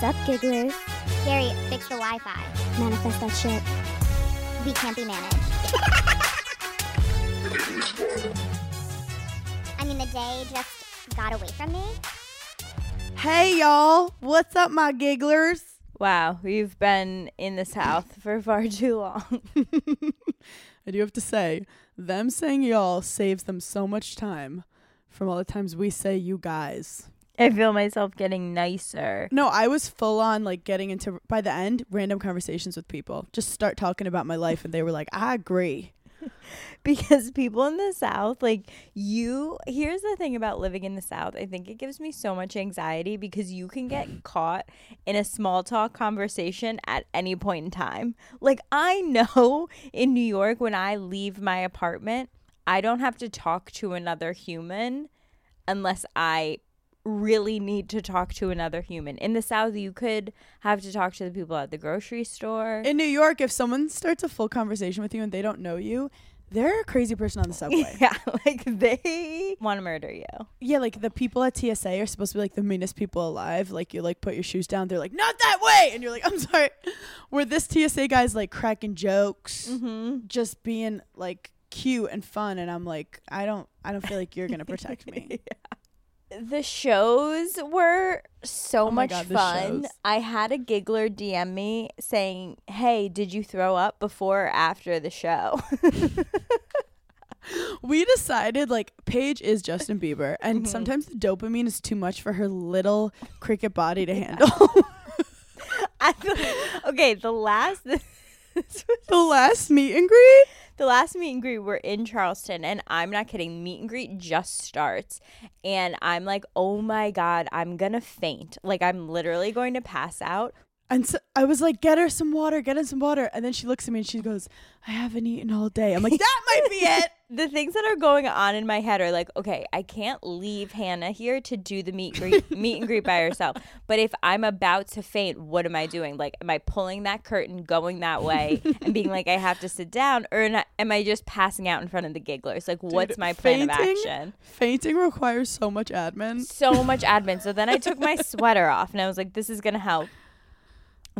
Sup, gigglers? Gary, fix the Wi-Fi. Manifest that shit. We can't be managed. I mean, the day just got away from me. Hey y'all, what's up, my gigglers? Wow, we've been in the South for far too long. I do have to say, them saying y'all saves them so much time from all the times we say you guys. I feel myself getting nicer. No, I was full on like getting into by the end random conversations with people. Just start talking about my life, and they were like, "I agree." because people in the south like you here's the thing about living in the south i think it gives me so much anxiety because you can get caught in a small talk conversation at any point in time like i know in new york when i leave my apartment i don't have to talk to another human unless i really need to talk to another human in the south you could have to talk to the people at the grocery store In New York, if someone starts a full conversation with you and they don't know you, they're a crazy person on the subway. yeah like they want to murder you yeah, like the people at TSA are supposed to be like the meanest people alive. Like you like put your shoes down, they're like, "Not that way," and you're like, "I'm sorry." Where this TSA guy's like cracking jokes, mm-hmm. just being like cute and fun, and I'm like, I don't, I don't feel like you're gonna protect me. the shows were so Oh much God, fun. shows. I had a giggler DM me saying, "Hey, did you throw up before or after the show?" we decided like Paige is Justin Bieber, and Mhm. sometimes the dopamine is too much for her little cricket body to handle. Okay, the last the last meet and greet. the last meet and greet we're in Charleston and I'm not kidding, meet and greet just starts and I'm like, "Oh my god, I'm going to faint." Like I'm literally going to pass out. And so I was like, get her some water, get her some water. And then she looks at me and she goes, I haven't eaten all day. I'm like, that might be it. the things that are going on in my head are like, okay, I can't leave Hannah here to do the meet and greet, meet and greet by herself. But if I'm about to faint, what am I doing? Like, am I pulling that curtain, going that way, and being like, I have to sit down, or am I- just passing out in front of the gigglers? Like, what's Dude, my plan of action? Fainting requires so much admin. So much admin. So then I took my sweater off, and I was like, this is gonna help.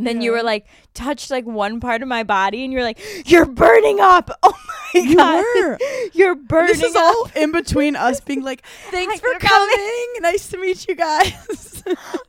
And then you were like, touched like one part of my body, and you're like, you're burning up. Oh my You god, were. you're burning This is up. all in between us being like, thanks for coming." coming. Nice to meet you guys.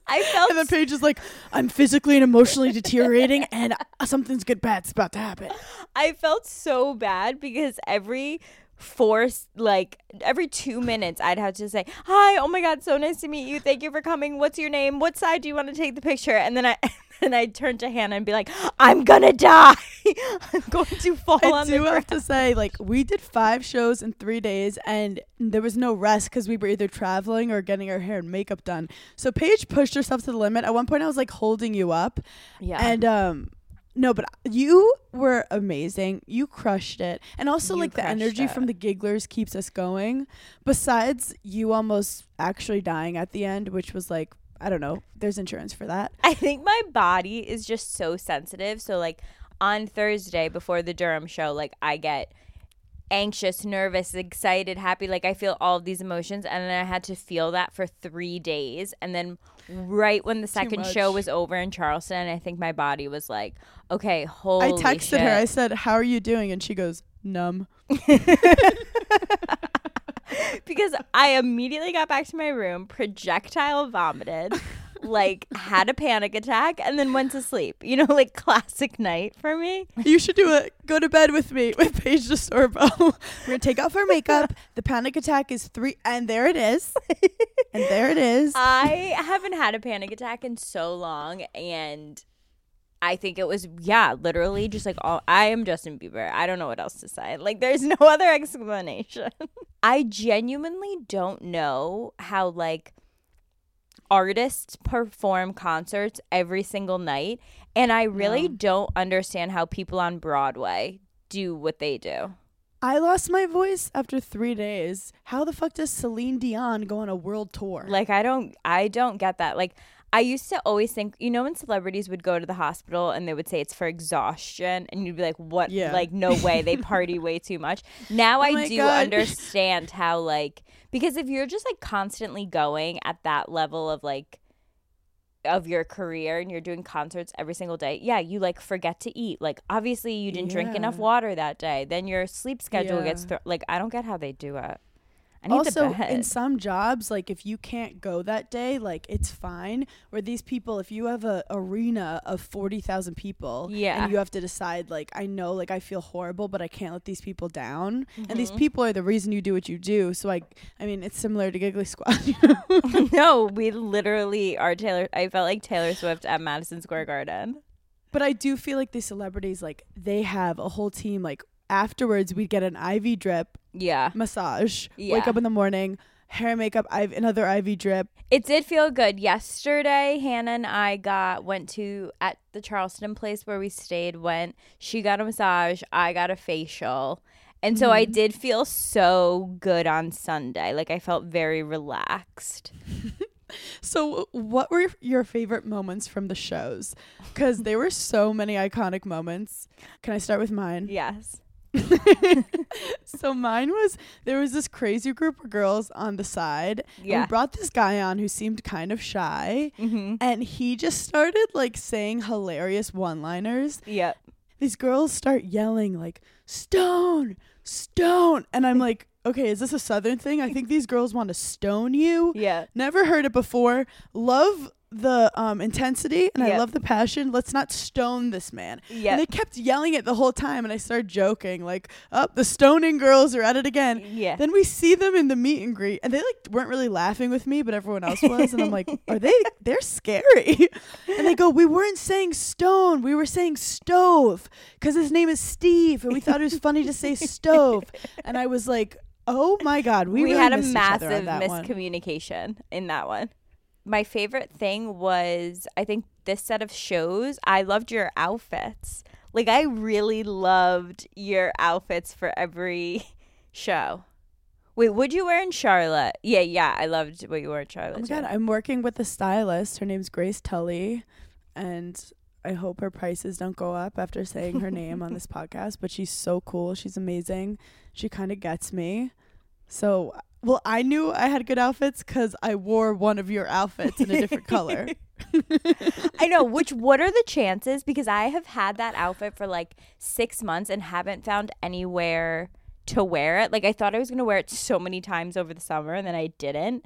I felt and then Paige is like, I'm physically and emotionally deteriorating and uh, something's good bad's about to happen. I felt so bad because every force like every two minutes I'd have to say, Hi, oh my god, so nice to meet you. Thank you for coming. What's your name? What side do you want to take the picture? And then I and I'd turn to Hannah and be like, I'm gonna die. I'm going to fall I on the do have to say, like, we did five shows in three days, and there was no rest because we were either traveling or getting our hair and makeup done. So Paige pushed herself to the limit. At one point, I was like holding you up, Yeah. and um, no, but you were amazing. You crushed it, and also You like the energy it. from the gigglers keeps us going. Besides, you almost actually dying at the end, which was like. I don't know. There's insurance for that. I think my body is just so sensitive. So like on Thursday before the Durham show, like I get anxious, nervous, excited, happy. Like I feel all of these emotions, and then I had to feel that for three days, and then right when the second show was over in Charleston, I think my body was like, okay, holy I texted shit. her. I said, "How are you doing?" And she goes, "Numb." because I immediately got back to my room, projectile vomited, like had a panic attack, and then went to sleep. You know, like classic night for me. You should do it. Go to bed with me with Paige DeSorbo. We're gonna take off our makeup. The panic attack is three, and there it is. and there it is. I haven't had a panic attack in so long, and I think it was yeah, literally just like all I am Justin Bieber. I don't know what else to say. Like there's no other explanation. I genuinely don't know how like artists perform concerts every single night and I really No. don't understand how people on Broadway do what they do. I lost my voice after three days. How the fuck does Celine Dion go on a world tour? Like I don't I don't get that. Like I used to always think, you know, when celebrities would go to the hospital and they would say it's for exhaustion, and you'd be like, "What? Yeah. Like, no way, they party way too much." Now oh I do God. understand how, like, because if you're just like constantly going at that level of like of your career and you're doing concerts every single day, yeah, you like forget to eat. Like, obviously, you didn't drink enough water that day. Then your sleep schedule gets Yeah. like I don't get how they do it. Also in some jobs like if you can't go that day like it's fine where these people if you have a arena of 40,000 people Yeah. and you have to decide like I know like I feel horrible but I can't let these people down and these Mhm. people are the reason you do what you do so I I mean it's similar to Giggly Squad you know? no, we literally are Taylor. I felt like Taylor Swift at Madison Square Garden. but I do feel like these celebrities like they have a whole team like afterwards we'd get an IV drip Yeah, massage Yeah. wake up in the morning hair makeup IV, another IV drip it did feel good yesterday. Hannah and I got went to at the Charleston place where we stayed. Went. She got a massage. I got a facial. And so I mm-hmm. did feel so good on Sunday. Like I felt very relaxed. So, what were your favorite moments from the shows? Because there were so many iconic moments. Can I start with mine? Yes. so, mine was there was this crazy group of girls on the side. and Yeah. we brought this guy on who seemed kind of shy, Mm-hmm. and he just started like saying hilarious one liners. Yep. These girls start yelling, like, Stone, Stone. And I'm like, okay, is this a Southern thing? I think these girls want to stone you. Yeah. Never heard it before. Love the um, intensity and I love the passion. Let's not stone this man. Yeah. And they kept yelling it the whole time, and I started joking, like, "Up, the stoning girls are at it again." Yeah. Then we see them in the meet and greet, and they like weren't really laughing with me, but everyone else was, and I'm like, "Are they? They're scary." And they go, "We weren't saying stone, we were saying stove, because his name is Steve, and we thought it was funny to say stove." And I was like, "Oh my god, we, we, really had a missed each other on massive that one." miscommunication in that one. My favorite thing was I think this set of shows, I loved your outfits. Like I really loved your outfits for every show. Wait, would you wear in Charlotte? Yeah, yeah, I loved what you wore in Charlotte. Oh my too. god, I'm working with a stylist. Her name's Grace Tully, and I hope her prices don't go up after saying her name on this podcast. But she's so cool. She's amazing. She kind of gets me. So, well, I knew I had good outfits because I wore one of your outfits in a different color. I know. Which what are the chances? Because I have had that outfit for like six months and haven't found anywhere to wear it. Like I thought I was gonna wear it so many times over the summer, and then I didn't.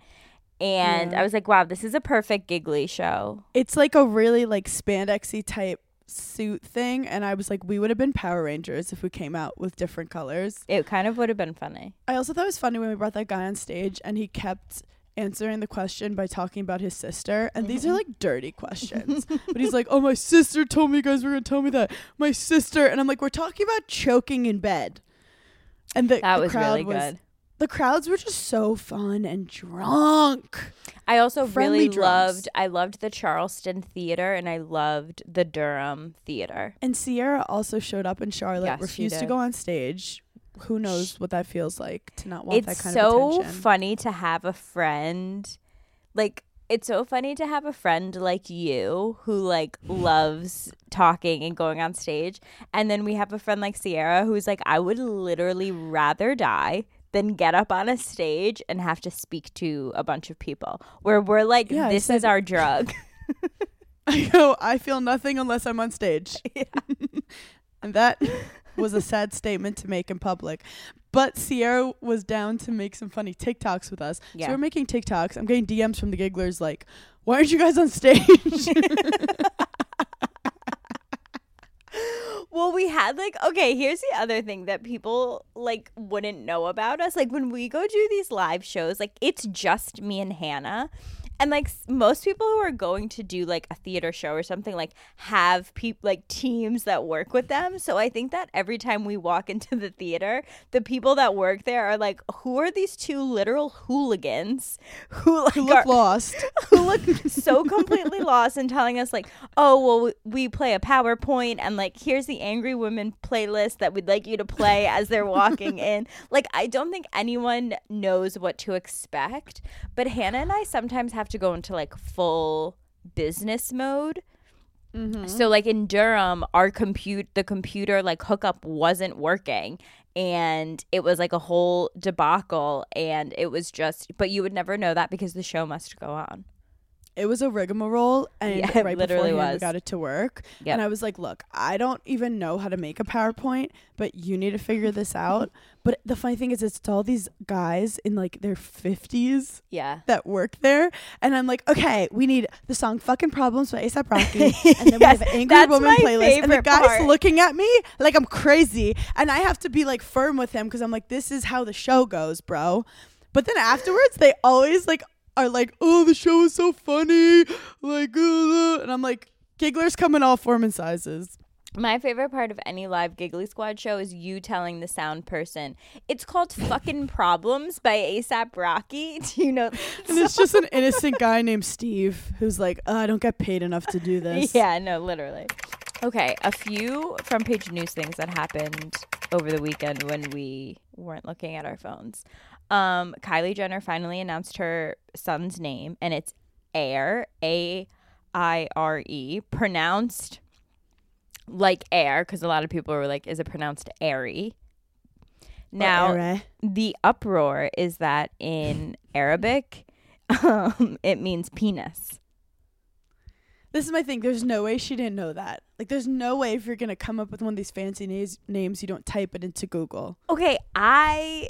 And Yeah. I was like, wow, this is a perfect giggly show. It's like a really like spandexy type suit thing, and I was like, we would have been Power Rangers if we came out with different colors. It kind of would have been funny. I also thought it was funny when we brought that guy on stage and he kept answering the question by talking about his sister. And these are mm-hmm. like dirty questions. but he's like, Oh, my sister told me you guys were going to tell me that. My sister. And I'm like, We're talking about choking in bed. And the, That the was crowd really was, good. The crowds were just so fun and drunk. I also Friendly really drunks. loved. I loved the Charleston Theater, and I loved the Durham Theater. And Sierra also showed up in Charlotte, Yes, refused to go on stage. Who knows what that feels like to not want it's that kind so of attention. It's so funny to have a friend like it's so funny to have a friend like you who like loves talking and going on stage and then we have a friend like Sierra who's like I would literally rather die than get up on a stage and have to speak to a bunch of people where we're like Yeah, this is our drug I go, I feel nothing unless I'm on stage. and that was a sad statement to make in public. But Sierra was down to make some funny TikToks with us. Yeah. So we're making TikToks. I'm getting DMs from the gigglers like, why aren't you guys on stage? Well, we had like okay, here's the other thing that people like wouldn't know about us. Like when we go do these live shows, like it's just me and Hannah. And like most people who are going to do like a theater show or something like have people like teams that work with them. So I think that every time we walk into the theater, the people that work there are like, who are these two literal hooligans who like are, look lost. who look so completely lost and telling us like, oh well, we- we play a PowerPoint and like here's the angry women playlist that we'd like you to play as they're walking in. Like I don't think anyone knows what to expect, but Hannah and I sometimes have to go into like full business mode. Mm-hmm. So like in Durham, our compute the computer like hookup wasn't working and it was like a whole debacle and it was just but you would never know that because the show must go on. It was a rigmarole, and Yeah, it right literally we was. got it to work. Yep. And I was like, "Look, I don't even know how to make a PowerPoint, but you need to figure this out." But the funny thing is, it's all these guys in like their fifties Yeah. that work there, and I'm like, "Okay, we need the song "Fucking Problems" by ASAP Rocky, and then we have an Angry Woman playlist." And the guy's part. looking at me like I'm crazy, and I have to be like firm with him because I'm like, "This is how the show goes, bro." But then afterwards, they always like are like, "Oh, the show is so funny," like, uh, and I'm like, "Gigglers come in all form and sizes." My favorite part of any live Giggly Squad show is you telling the sound person, it's called Fucking Problems by ASAP Rocky. Do you know? And it's just an innocent guy named Steve who's like, oh, "I don't get paid enough to do this." Yeah, no, literally. Okay, a few front page news things that happened over the weekend when we weren't looking at our phones. Um, Kylie Jenner finally announced her son's name, and it's Air, A I R E, pronounced like air, because a lot of people were like, is it pronounced airy? Now, the uproar is that in Arabic, um, it means penis. This is my thing. There's no way she didn't know that. Like, there's no way if you're gonna come up with one of these fancy names, names you don't type it into Google. okay i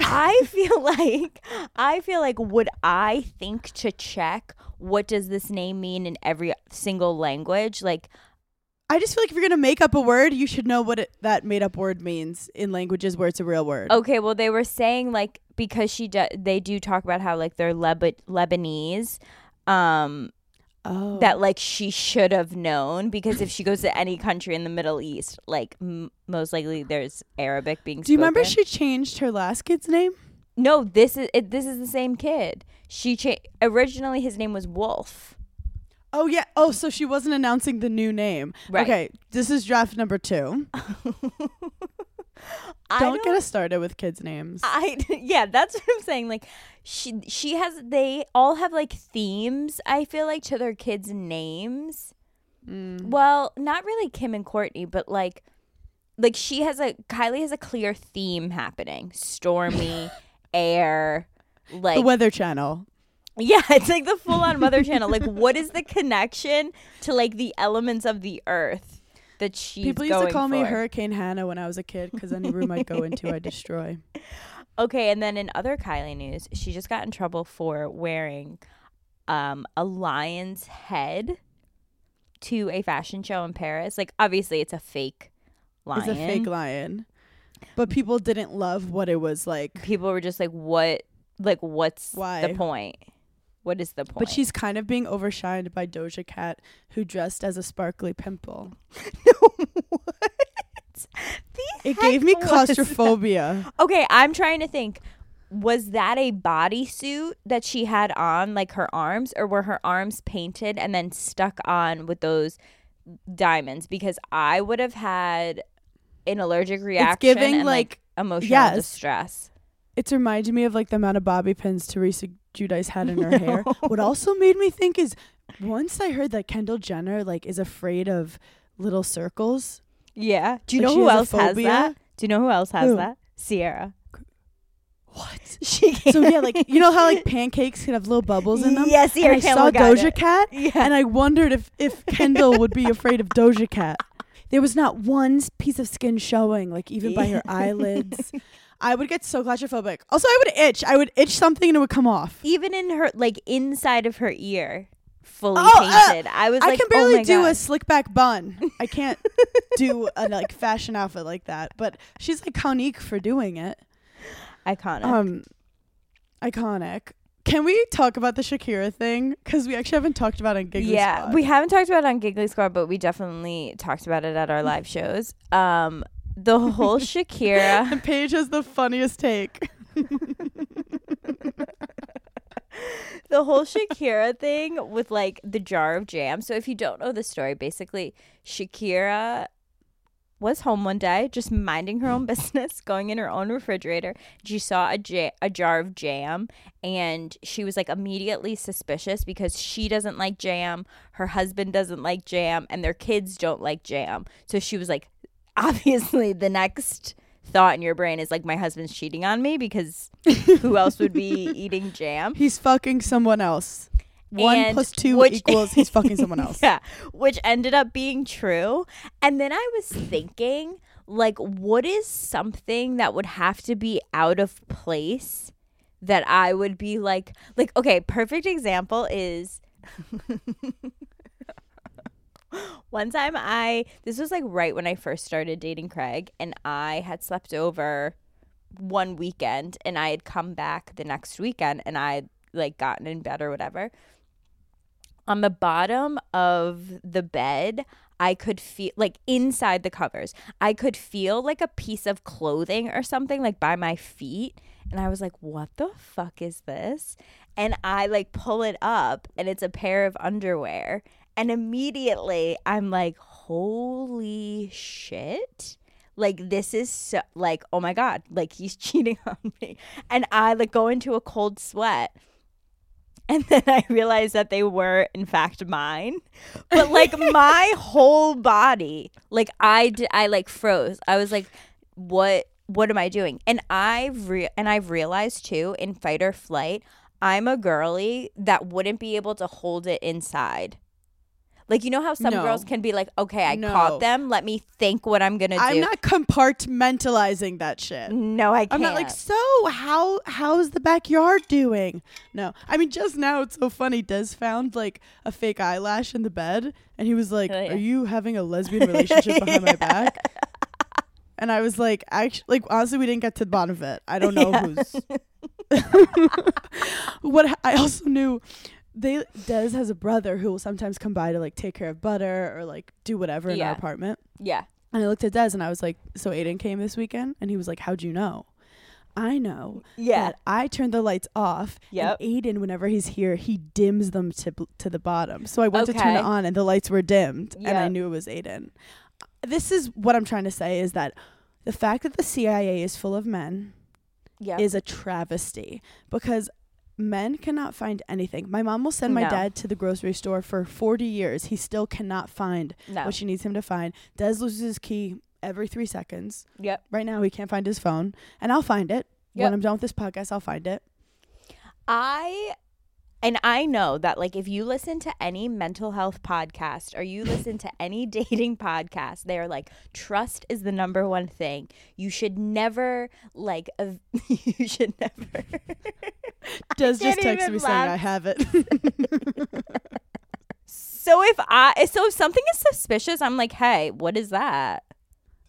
i feel like i feel like would i think to check what does this name mean in every single language like I just feel like if you're gonna make up a word, you should know what it, that made up word means in languages where it's a real word. okay well they were saying like because she do, they do talk about how like they're Leb- lebanese um Oh. that like she should have known because if she goes to any country in the middle east like m- most likely there's arabic being Do you remember she changed her last kid's name? no this is it, this is the same kid she cha- originally his name was wolf Oh yeah. Oh, so she wasn't announcing the new name. Right. Okay. This is draft number two. I don't, get us started with kids' names. I yeah, that's what I'm saying. Like she she has they all have like themes. I feel like to their kids' names. Mm. Well, not really Kim and Kourtney, but like like she has a Kylie has a clear theme happening. Stormi, air, like the Weather Channel. yeah, it's like the full on Mother Channel. Like, what is the connection to like the elements of the earth that she's People used to call me? Hurricane Hannah when I was a kid because any room I go into, I destroy. Okay, and then in other Kylie news, she just got in trouble for wearing um, a lion's head to a fashion show in Paris. Like, obviously, it's a fake lion. It's a fake lion. But people didn't love what it was like. People were just like, "What? Like, what's Why? the point? What is the point?" But she's kind of being overshined by Doja Cat, who dressed as a sparkly pimple. The It gave me claustrophobia. Okay, I'm trying to think. Was that a bodysuit that she had on, like her arms, or were her arms painted and then stuck on with those diamonds? Because I would have had an allergic reaction. giving, and, like- emotional yes. distress. It's reminding me of like the amount of bobby pins Teresa Giudice had in her hair. What also made me think is once I heard that Kendall Jenner like is afraid of little circles. Yeah. Do you Like, know who has else has that? Do you know who else has Who? that? Sierra. What? She So yeah, like you know how like pancakes can have little bubbles in them. Yes, and Sierra I saw Doja it. Cat, Yeah. and I wondered if if Kendall would be afraid of Doja Cat. There was not one piece of skin showing, like even by her eyelids. I would get so claustrophobic. Also, I would itch. I would itch something and it would come off. Even in her, like inside of her ear, fully Oh, uh, painted. I was I like, can oh barely my do God. a slick back bun. I can't do a like fashion outfit like that. But she's iconic for doing it. iconic. Um, iconic. Can we talk about the Shakira thing? Because we actually haven't talked about it on Giggly Squad. yeah, Squad. we haven't talked about it on Giggly Squad, but we definitely talked about it at our live shows. Um, the whole Shakira. And Paige has the funniest take. the whole Shakira thing with like the jar of jam. So if you don't know the story, basically Shakira was home one day just minding her own business, going in her own refrigerator. She saw a, ja- a jar of jam and she was like immediately suspicious because she doesn't like jam, her husband doesn't like jam, and their kids don't like jam. So she was like, obviously, the next thought in your brain is like, my husband's cheating on me because who else would be eating jam? He's fucking someone else. One And plus two which- equals he's fucking someone else. Yeah, which ended up being true. And then I was thinking, like, what is something that would have to be out of place that I would be like, like, okay, perfect example is. One time I this was like right when I first started dating Craig and I had slept over one weekend and I had come back the next weekend and I like gotten in bed or whatever on the bottom of the bed, I could feel like inside the covers, I could feel like a piece of clothing or something like by my feet. And I was like, what the fuck is this? And I like pull it up and it's a pair of underwear. And immediately I'm like, holy shit. Like this is so like, oh my God, like he's cheating on me. And I like go into a cold sweat. And then I realized that they were, in fact, mine. But like my whole body, like I, d- I like froze. I was like, "What? What am I doing?" And I've re- and I've realized too in fight or flight, I'm a girly that wouldn't be able to hold it inside. Like you know how some No. girls can be like, "Okay, I No. caught them. Let me think what I'm gonna do." I'm not compartmentalizing that shit. No, I can't. I'm not like, so how how's the backyard doing? No. I mean just now it's so funny. Des found like a fake eyelash in the bed and he was like, Oh, yeah. Are you having a lesbian relationship behind my back? And I was like, actually like honestly we didn't get to the bottom of it. I don't know who's what I also knew they Des has a brother who will sometimes come by to like take care of butter or like do whatever in Yeah. our apartment. yeah. And I looked at Des and I was like, So Aiden came this weekend? And he was like, How'd you know? I know Yeah. that I turn the lights off. Yep. And Aiden, whenever he's here, he dims them to to the bottom. So I went to turn it on and the lights were dimmed, and I knew it was Aiden. This is what I'm trying to say: is that the fact that the CIA is full of men Yeah. is a travesty because men cannot find anything. My mom will send my No. dad to the grocery store for 40 years. He still cannot find no. what she needs him to find. Des loses his key every three seconds. Yep. Right now, he can't find his phone, and I'll find it. Yep. When I'm done with this podcast, I'll find it. I and I know that like if you listen to any mental health podcast or you listen to any dating podcast, they're like trust is the number one thing. You should never like ev- you should never Does just even me saying I have it. So if I so if something is suspicious, I'm like, "Hey, what is that?"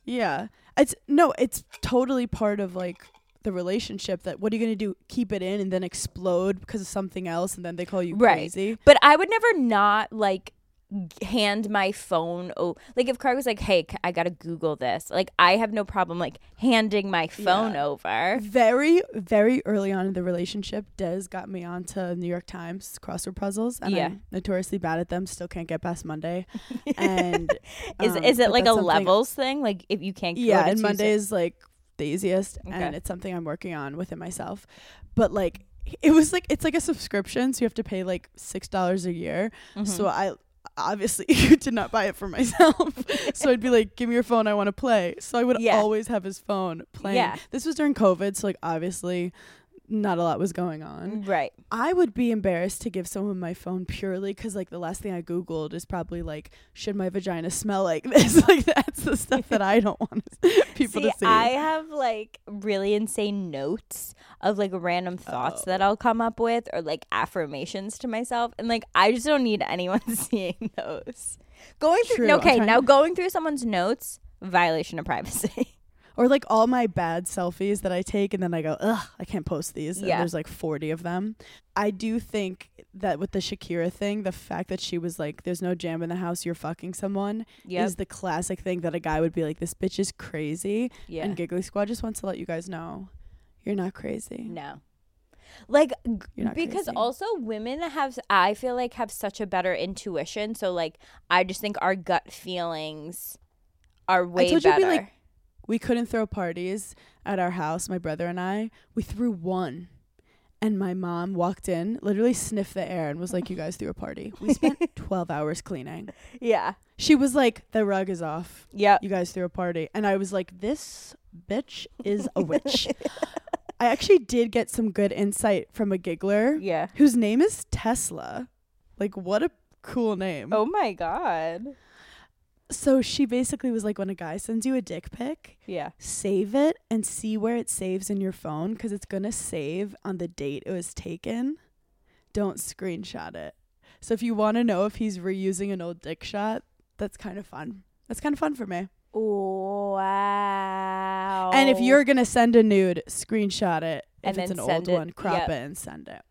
yeah. It's no, it's totally part of like the relationship that what are you going to do? Keep it in and then explode because of something else and then they call you Right. crazy? But I would never not like hand my phone oh like if Craig was like hey i gotta google this like i have no problem like handing my phone Yeah. over Very, very early on in the relationship, Des got me onto New York Times crossword puzzles, and Yeah. I'm notoriously bad at them. Still can't get past Monday. And is um, is it like a levels thing like if you can't Yeah, and Monday is like the easiest, Okay. and it's something I'm working on within myself. But like, it was like it's like a subscription, so you have to pay like six dollars a year. Mhm. So I obviously did not buy it for myself. so I'd be like, "Give me your phone, I want to play." So I would Yeah. always have his phone playing. Yeah. This was during COVID, so like obviously not a lot was going on. right I would be embarrassed to give someone my phone purely because like the last thing I googled is probably like, "Should my vagina smell like this?" like that's the stuff that I don't want people see, to see. I have like really insane notes of like random thoughts Oh. that I'll come up with or like affirmations to myself. And like I just don't need anyone seeing those. Going through True, okay, now going through someone's notes, violation of privacy. Or like all my bad selfies that I take and then I go, ugh, I can't post these. Yeah. And there's like 40 of them. I do think that with the Shakira thing, the fact that she was like, there's no jam in the house, you're fucking someone, Yep. is the classic thing that a guy would be like, this bitch is crazy. yeah. And Giggly Squad just wants to let you guys know you're not crazy. No. Like g- You're not because crazy. also women have I feel like have such a better intuition. So like I just think our gut feelings are way told you better. we, like, We couldn't throw parties at our house, my brother and I. We threw one. And my mom walked in, literally sniffed the air, and was like, You guys threw a party. We spent 12 hours cleaning. yeah. She was like, The rug is off. Yeah. You guys threw a party. And I was like, This bitch is a witch. I actually did get some good insight from a giggler Yeah. whose name is Tesla. Like, what a cool name. Oh my god. So she basically was like, When a guy sends you a dick pic, Yeah. save it and see where it saves in your phone because it's going to save on the date it was taken. Don't screenshot it. So if you want to know if he's reusing an old dick shot, that's kind of fun. That's kind of fun for me. Wow. And if you're going to send a nude, screenshot it. And if it's an old it- one, crop yep. it and send it.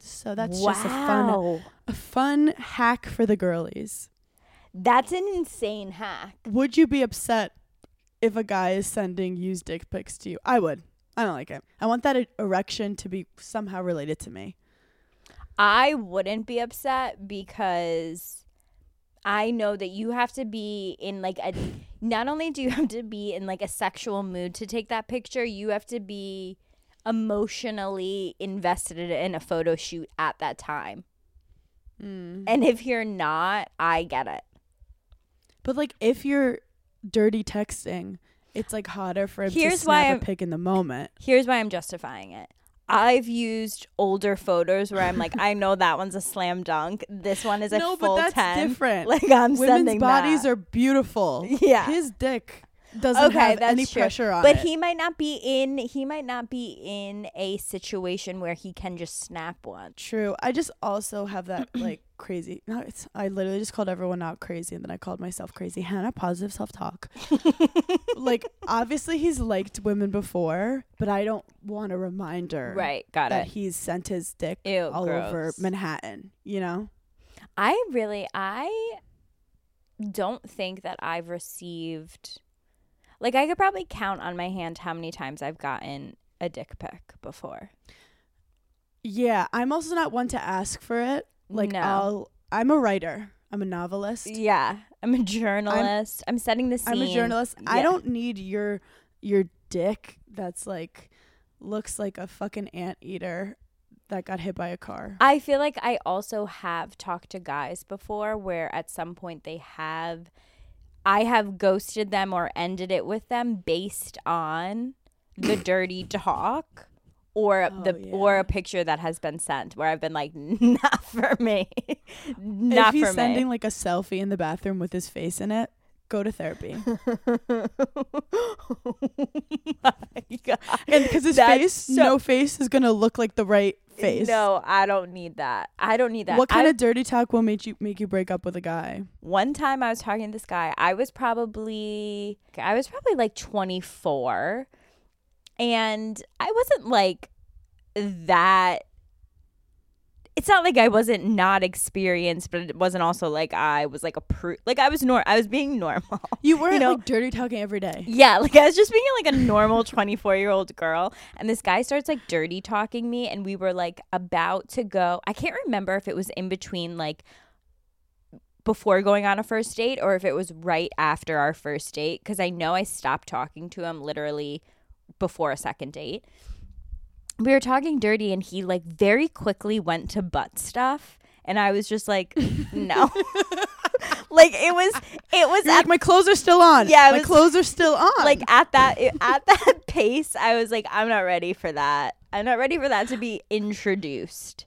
So that's just a fun a fun hack for the girlies. That's an insane hack. Would you be upset if a guy is sending used dick pics to you? I would. I don't like it. I want that erection to be somehow related to me. I wouldn't be upset because I know that you have to be in like a not only do you have to be in like a sexual mood to take that picture, you have to be emotionally invested in a photo shoot at that time. Hmm. And if you're not, I get it. But like if you're dirty texting, it's like hotter for him Here's to snap why a I'm- pic in the moment. Here's why I'm justifying it. I've used older photos where I'm like, I know that one's a slam dunk. This one is a no, full but that's 10. different. Like I'm Women's sending bodies that. are beautiful. Yeah. His dick doesn't okay, have that's any true. pressure on it. but it. he might not be in he might not be in a situation where he can just snap one. True. I just also have that like crazy. No, it's. I literally just called everyone out crazy, and then I called myself crazy. Hannah, positive self talk. like obviously he's liked women before, but I don't want a reminder. Right, got That it. he's sent his dick Ew, all over gross. Manhattan. You know. I really I don't think that I've received like I could probably count on my hand how many times I've gotten a dick pic before. Yeah, I'm also not one to ask for it. Like No. I'll. I'm a writer. I'm a novelist. Yeah, I'm a journalist. I'm, setting the scene. I'm a journalist. I don't need your your dick that's like looks like a fucking anteater that got hit by a car. I feel like I also have talked to guys before where at some point they have I have ghosted them or ended it with them based on the dirty talk or Oh, the or a picture that has been sent where I've been like not for me. not if he's for sending me. like a selfie in the bathroom with his face in it, go to therapy. oh my god. and because his That's face, so- no face is gonna look like the right face. No, I don't need that. I don't need that. What kind I- of dirty talk will make you make you break up with a guy? one time I was talking to this guy. I was probably I was probably like 24 and I wasn't like that it's not like I wasn't not experienced, but it wasn't also like I was like a pr- like I was nor I was being normal. You weren't know- like dirty talking every day. Yeah, like I was just being like a normal 24 year old girl. And this guy starts like dirty talking me. And we were like about to go. I can't remember if it was in between like before going on a first date or if it was right after our first date. Cause I know I stopped talking to him literally before a second date. We were talking dirty and he like very quickly went to butt stuff. And I was just like, no. like it was, it was at like, my clothes are still on. Yeah, my was- clothes are still on. like at that at that pace i was like i'm not ready for that i'm not ready for that to be introduced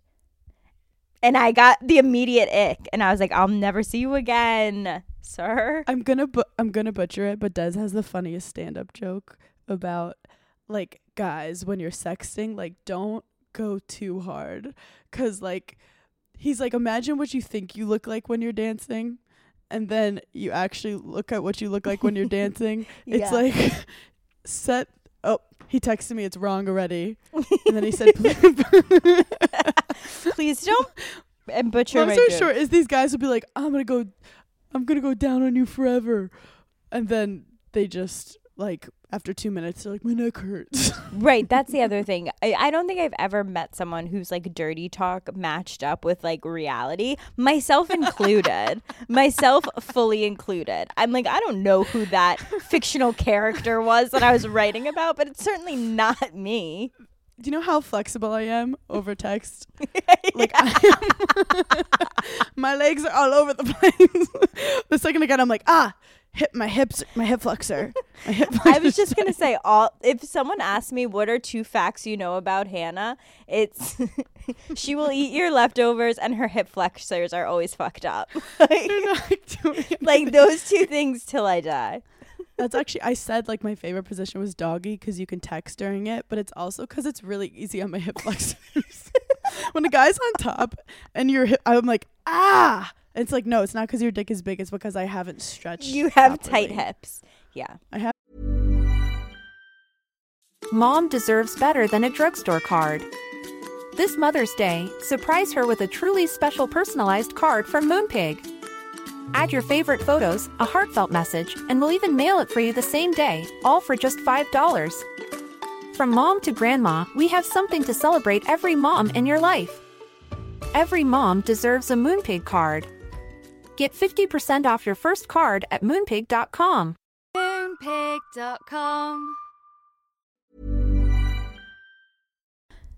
and i got the immediate ick and i was like i'll never see you again sir I'm gonna bu- I'm gonna butcher it, but Des has the funniest stand up joke about like guys when you're sexting, like don't go too hard, cause like he's like imagine what you think you look like when you're dancing, and then you actually look at what you look like when you're dancing. It's Yeah. like set. Oh, he texted me. It's wrong already. And then he said, Please don't and butcher "Long my story joke. short is these guys will be like, I'm gonna go, I'm gonna go down on you forever," and then they just like after two minutes they're like, "My neck hurts." Right, that's the other thing. I, I don't think I've ever met someone who's like dirty talk matched up with like reality, myself included. myself fully included. I'm like, I don't know who that fictional character was that I was writing about, but it's certainly not me. Do you know how flexible I am over text? like I am my legs are all over the place. the second again, I'm like, ah, hip my hips, my hip flexor. My hip I was flexor's just gonna say, all if someone asked me what are two facts you know about Hannah, it's she will eat your leftovers and her hip flexors are always fucked up. like, not like those two things till I die. That's actually I said like my favorite position was doggy because you can text during it, but it's also because it's really easy on my hip flexors. when the guy's on top and your hip, I'm like ah. It's like no, it's not because your dick is big. It's because I haven't stretched. You have tight hips. Yeah. I have. Mom deserves better than a drugstore card. This Mother's Day, surprise her with a truly special personalized card from Moonpig. Add your favorite photos, a heartfelt message, and we'll even mail it for you the same day, all for just $5. From mom to grandma, we have something to celebrate every mom in your life. Every mom deserves a Moonpig card. Get 50% off your first card at moonpig.com. Moonpig.com.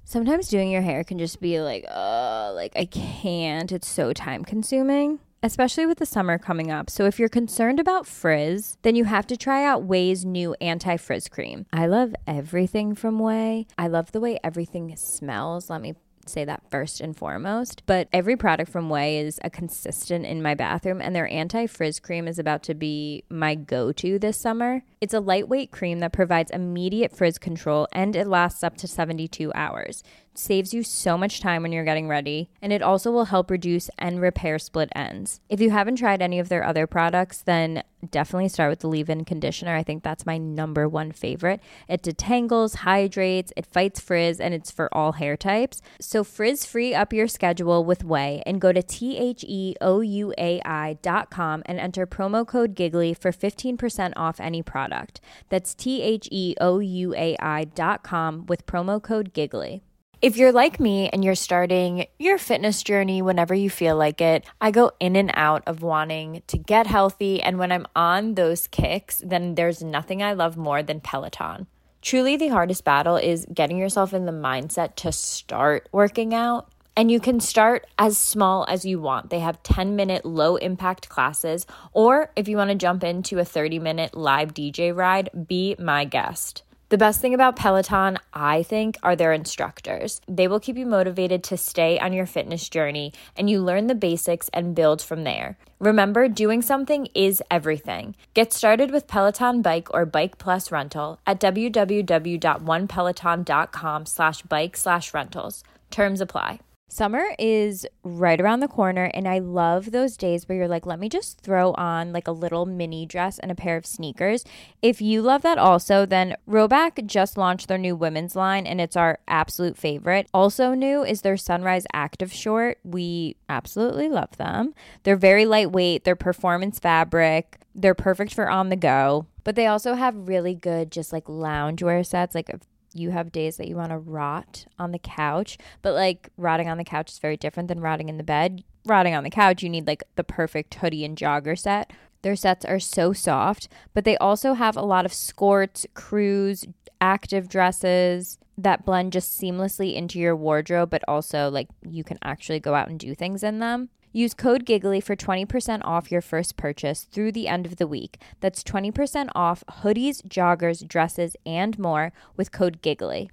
Sometimes doing your hair can just be like, oh, like I can't. It's so time consuming. Especially with the summer coming up. So, if you're concerned about frizz, then you have to try out Ouai's new anti frizz cream. I love everything from Ouai. I love the way everything smells. Let me say that first and foremost. But every product from Ouai is a consistent in my bathroom, and their anti frizz cream is about to be my go to this summer. It's a lightweight cream that provides immediate frizz control and it lasts up to 72 hours. Saves you so much time when you're getting ready, and it also will help reduce and repair split ends. If you haven't tried any of their other products, then definitely start with the leave in conditioner. I think that's my number one favorite. It detangles, hydrates, it fights frizz, and it's for all hair types. So frizz free up your schedule with Ouai and go to T H E O U A I dot com and enter promo code Giggly for 15% off any product. That's T H E O U A I dot com with promo code Giggly. If you're like me and you're starting your fitness journey whenever you feel like it, I go in and out of wanting to get healthy. And when I'm on those kicks, then there's nothing I love more than Peloton. Truly, the hardest battle is getting yourself in the mindset to start working out. And you can start as small as you want. They have 10 minute low impact classes, or if you want to jump into a 30 minute live DJ ride, be my guest. The best thing about Peloton, I think, are their instructors. They will keep you motivated to stay on your fitness journey and you learn the basics and build from there. Remember, doing something is everything. Get started with Peloton Bike or Bike Plus Rental at www.onepeloton.com slash bike slash rentals. Terms apply. Summer is right around the corner, and I love those days where you're like, let me just throw on like a little mini dress and a pair of sneakers. If you love that also, then Rhoback just launched their new women's line, and it's our absolute favorite. Also, new is their Sunrise Active Short. We absolutely love them. They're very lightweight, they're performance fabric, they're perfect for on the go. But they also have really good, just like loungewear sets. Like you have days that you want to rot on the couch, but like rotting on the couch is very different than rotting in the bed. Rotting on the couch, you need like the perfect hoodie and jogger set. Their sets are so soft, but they also have a lot of skirts, crews, active dresses that blend just seamlessly into your wardrobe, but also like you can actually go out and do things in them. Use code GIGGLY for 20% off your first purchase through the end of the week. That's 20% off hoodies, joggers, dresses, and more with code GIGGLY.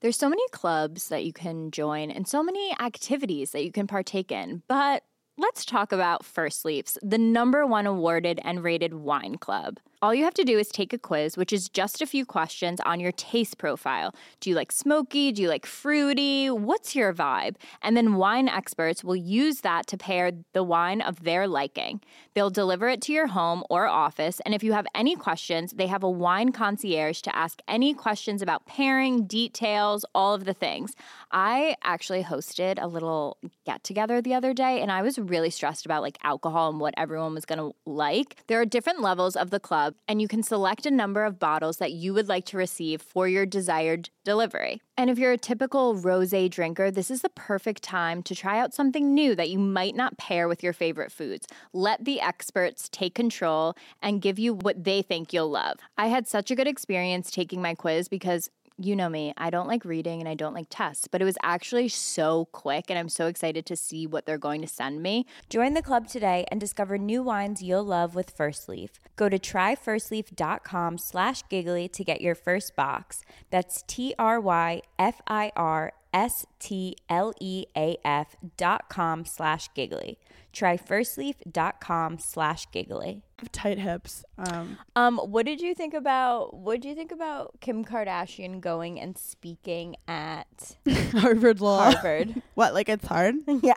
There's so many clubs that you can join and so many activities that you can partake in, but let's talk about First Leafs, the number one awarded and rated wine club. All you have to do is take a quiz, which is just a few questions on your taste profile. Do you like smoky? Do you like fruity? What's your vibe? And then wine experts will use that to pair the wine of their liking. They'll deliver it to your home or office. And if you have any questions, they have a wine concierge to ask any questions about pairing, details, all of the things. I actually hosted a little get together the other day and I was really stressed about like alcohol and what everyone was going to like. There are different levels of the club and you can select a number of bottles that you would like to receive for your desired delivery. And if you're a typical rosé drinker, this is the perfect time to try out something new that you might not pair with your favorite foods. Let the experts take control and give you what they think you'll love. I had such a good experience taking my quiz because you know me, I don't like reading and I don't like tests, but it was actually so quick and I'm so excited to see what they're going to send me. Join the club today and discover new wines you'll love with First Leaf. Go to tryfirstleaf.com slash giggly to get your first box. That's T-R-Y-F-I-R-S-T-L-E-A-F dot com slash giggly. Tryfirstleaf.com slash giggly. Tight hips. Um, Um, what did you think about what did you think about Kim Kardashian going and speaking at Harvard Law. Harvard? What? Like it's hard? yeah.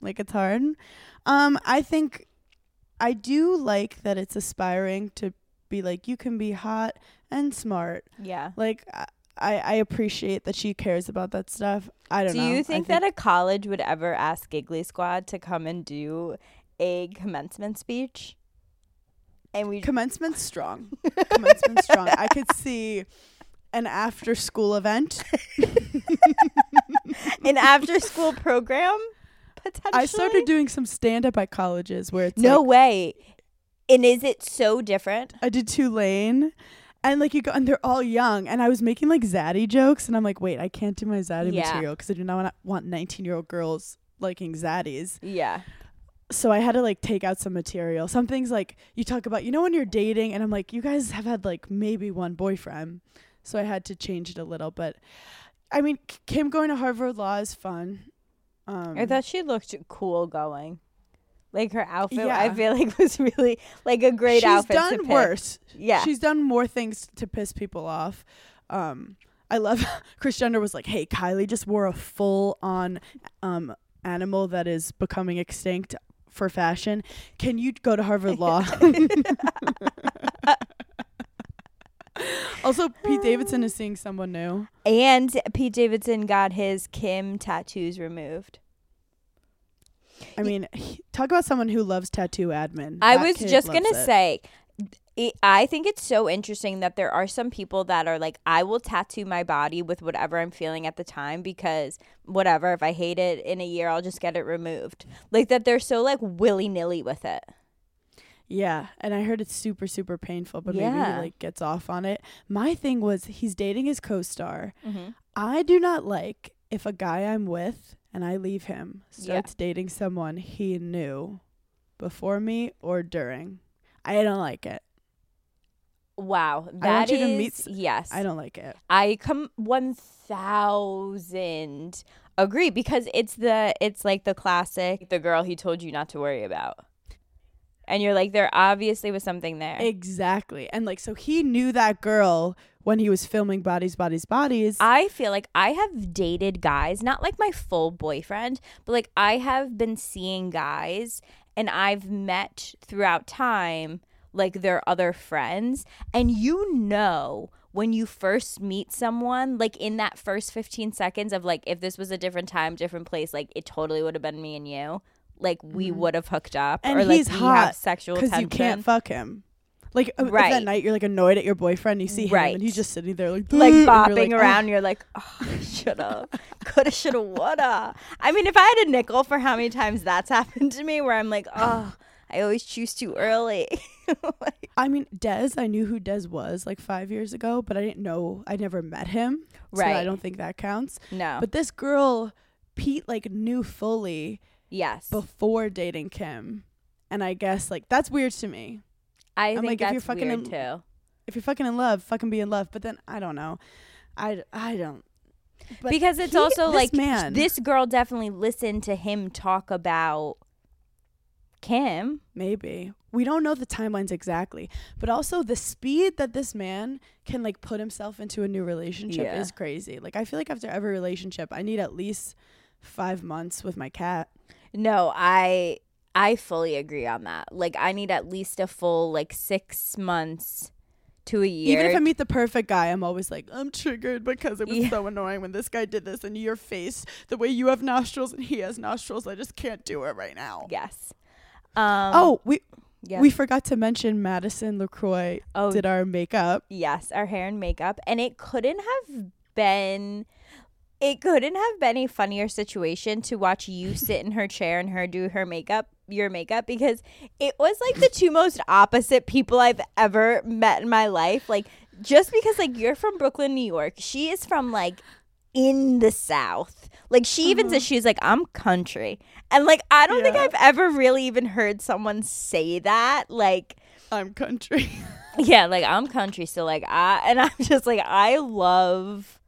like it's hard. Um, I think I do like that it's aspiring to be like you can be hot and smart. Yeah. Like I I appreciate that she cares about that stuff. I don't Do know. you I think, that a college would ever ask Giggly Squad to come and do a commencement speech? And we commencement strong? commencement's strong. I could see an after school event. an after school program potentially. I started doing some stand up at colleges where it's No like, way. And is it so different? I did Tulane. And like you go, and they're all young, and I was making like zaddy jokes, and I'm like, wait, I can't do my zaddy Yeah. material because I do not wanna- 19 year old girls liking zaddies. Yeah. So I had to like take out some material. Some things like you talk about, you know, when you're dating, and I'm like, you guys have had like maybe one boyfriend, so I had to change it a little. But I mean, Kim going to Harvard Law is fun. Um, I thought she looked cool going. Like her outfit, yeah. I feel like was really like a great she's outfit. She's done worse. Yeah. she's done more things to piss people off. Um, I love Kris Jenner was like, "Hey, Kylie just wore a full on um animal that is becoming extinct for fashion. Can you go to Harvard Law?" also, Pete Davidson is seeing someone new. and Pete Davidson got his Kim tattoos removed. I mean, he- talk about someone who loves tattoo admin. I That was just gonna say, it, I think it's so interesting that there are some people that are like, I will tattoo my body with whatever I'm feeling at the time because whatever, if I hate it in a year, I'll just get it removed. Like that, they're so like willy nilly with it. Yeah, and I heard it's super super painful, but maybe he like gets off on it. My thing was he's dating his co-star. Mm-hmm. I do not like if a guy I'm with and I leave him Yeah. starts dating someone he knew before me or during. I don't like it. Wow, I want that you to meet yes. I don't like it. I come one thousand agree because it's the it's like the classic the girl he told you not to worry about, and you're like there obviously was something there. Exactly. And like so he knew that girl when he was filming Bodies Bodies Bodies. I feel like I have dated guys, not like my full boyfriend, but like I have been seeing guys and I've met throughout time like their other friends. And you know, when you first meet someone, like in that first 15 seconds of like, if this was a different time, different place, like it totally would have been me and you. Like we would have hooked up, Mm-hmm. and or like he's we hot have sexual because you can't fuck him. Like uh, Right. that night you're like annoyed at your boyfriend, you see him and he's just sitting there like like "Ugh," and you're bopping like, "Oh." around. You're like, oh, shoulda, coulda, shoulda, woulda. I mean, if I had a nickel for how many times that's happened to me, where I'm like, oh, I always choose too early. Like, I mean, Des, I knew who Des was like five years ago, but I didn't know, I never met him. Right. So I don't think that counts. no, But this girl, Pete, like knew fully yes, before dating Kim. And I guess like that's weird to me. I I'm think like, if you're fucking weird in- too. If you're fucking in love, fucking be in love. But then I don't know. I, I don't. But because it's he- also like man. this girl definitely listened to him talk about Kim. Maybe. We don't know the timelines exactly, but also the speed that this man can like put himself into a new relationship Yeah. is crazy. Like I feel like after every relationship, I need at least 5 months with my cat. No, I I fully agree on that. Like I need at least a full like 6 months to a year. Even if I meet the perfect guy, I'm always like, I'm triggered because it was Yeah. so annoying when this guy did this and your face, the way you have nostrils and he has nostrils, I just can't do it right now. yes. Um oh, we yeah. we forgot to mention Madison LeCroy oh did our makeup. yes, our hair and makeup and it couldn't have been it couldn't have been a funnier situation to watch you sit in her chair and her do her makeup your makeup because it was like the two most opposite people I've ever met in my life. Like just because like you're from Brooklyn, New York, she is from like in the South. Like she even says mm-hmm. she's like I'm country. And like I don't think I've ever really even heard someone say that like I'm country. yeah, like I'm country, so like I and I'm just like I love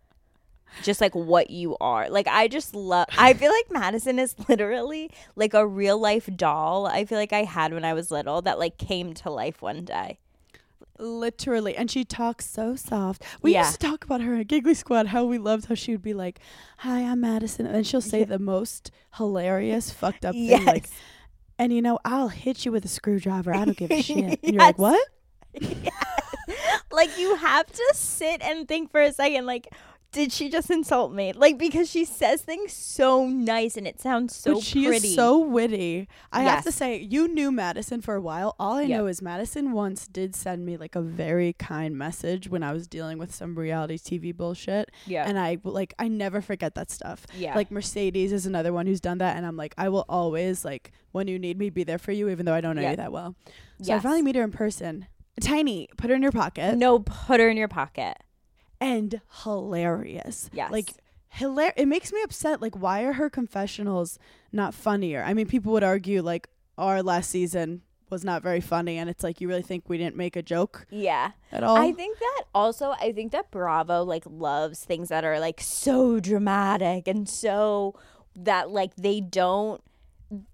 just like what you are. Like I just love I feel like Madison is literally like a real life doll. I feel like I had when I was little that like came to life one day. Literally. And she talks so soft. We Yeah. used to talk about her at Giggly Squad, how we loved how she would be like, Hi, I'm Madison. And then she'll say the most hilarious, fucked up thing. Like, and you know, I'll hit you with a screwdriver. I don't give a shit. And you're like, Yes. What? like you have to sit and think for a second like did she just insult me? Like because she says things so nice and it sounds so but she pretty. is so witty. I have to say, you knew Madison for a while. All I Yep. know is Madison once did send me like a very kind message when I was dealing with some reality TV bullshit. yeah. And I like I never forget that stuff. yeah. Like Mercedes is another one who's done that, and I'm like, I will always like when you need me, be there for you, even though I don't know Yeah. you that well. So I finally meet her in person. Tiny, put her in your pocket, no, put her in your pocket. And hilarious. Yes. like hilar. It makes me upset. Like, why are her confessionals not funnier? I mean, people would argue like our last season was not very funny, and it's like you really think we didn't make a joke Yeah. at all? I think that also I think that Bravo like loves things that are like so dramatic and so that like they don't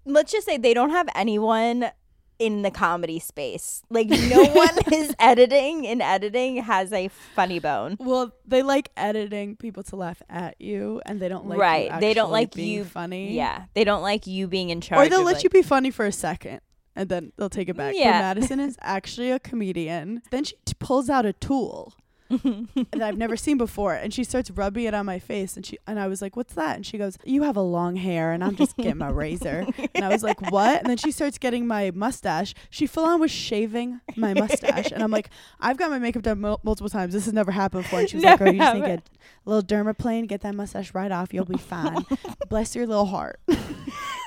let's just say they don't have anyone in the comedy space. Like no one is editing and editing has a funny bone. well, they like editing people to laugh at you, and they don't like you right. They don't like being you funny. Yeah. They don't like you being in charge. or they'll let like- you be funny for a second and then they'll take it back. Yeah. But Madison is actually a comedian. Then she t- pulls out a tool that I've never seen before, and she starts rubbing it on my face. And she and I was like, "What's that?" And she goes, "You have a long hair, and I'm just getting my razor." And I was like, "What?" And then she starts getting my mustache. She full on was shaving my mustache, and I'm like, "I've got my makeup done mul- multiple times. This has never happened before." And she was like, "Girl, you just need to get a little dermaplane, get that mustache right off. You'll be fine. Bless your little heart."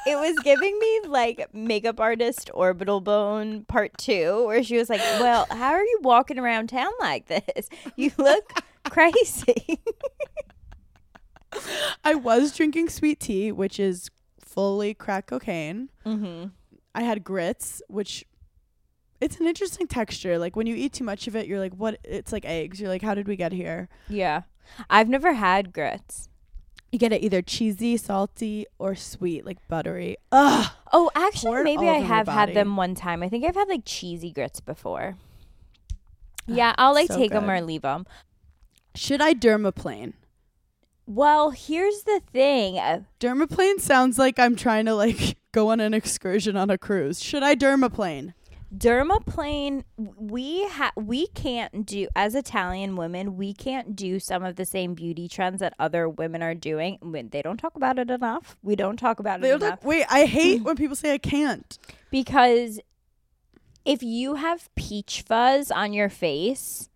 it was giving me like makeup artist orbital bone part two where she was like well how are you walking around town like this you look crazy I was drinking sweet tea, which is fully crack cocaine. mm-hmm. I had grits, which it's an interesting texture. Like when you eat too much of it, you're like, what? It's like eggs. You're like, how did we get here? yeah i've never had grits You get it either cheesy, salty, or sweet, like buttery. Ugh. oh actually maybe i have had them one time i think i've had like cheesy grits before yeah i'll like so take them or leave them Should I dermaplane? well here's the thing uh, Dermaplane sounds like I'm trying to like go on an excursion on a cruise. Should I dermaplane? dermaplane we ha- we can't do as italian women we can't do some of the same beauty trends that other women are doing when they don't talk about it enough we don't talk about it They're enough like, wait, I hate when people say I can't. because if you have peach fuzz on your face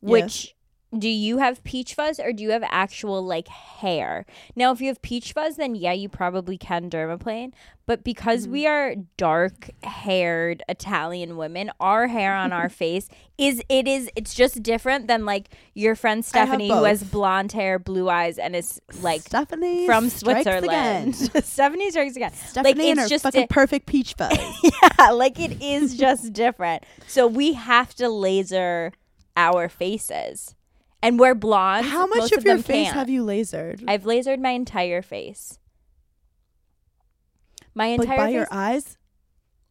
which do you have peach fuzz or do you have actual like hair now if you have peach fuzz then yeah you probably can dermaplane but because Mm-hmm. we are dark haired italian women our hair on our face is it is it's just different than like your friend stephanie who has blonde hair blue eyes and is like Stephanie from switzerland stephanie strikes again Stephanie and it's just fucking di- perfect peach fuzz. yeah, like it is just different. So we have to laser our faces. And we're blonde. How much most of, your face can't. have you lasered? I've lasered my entire face. My like entire by face. your eyes?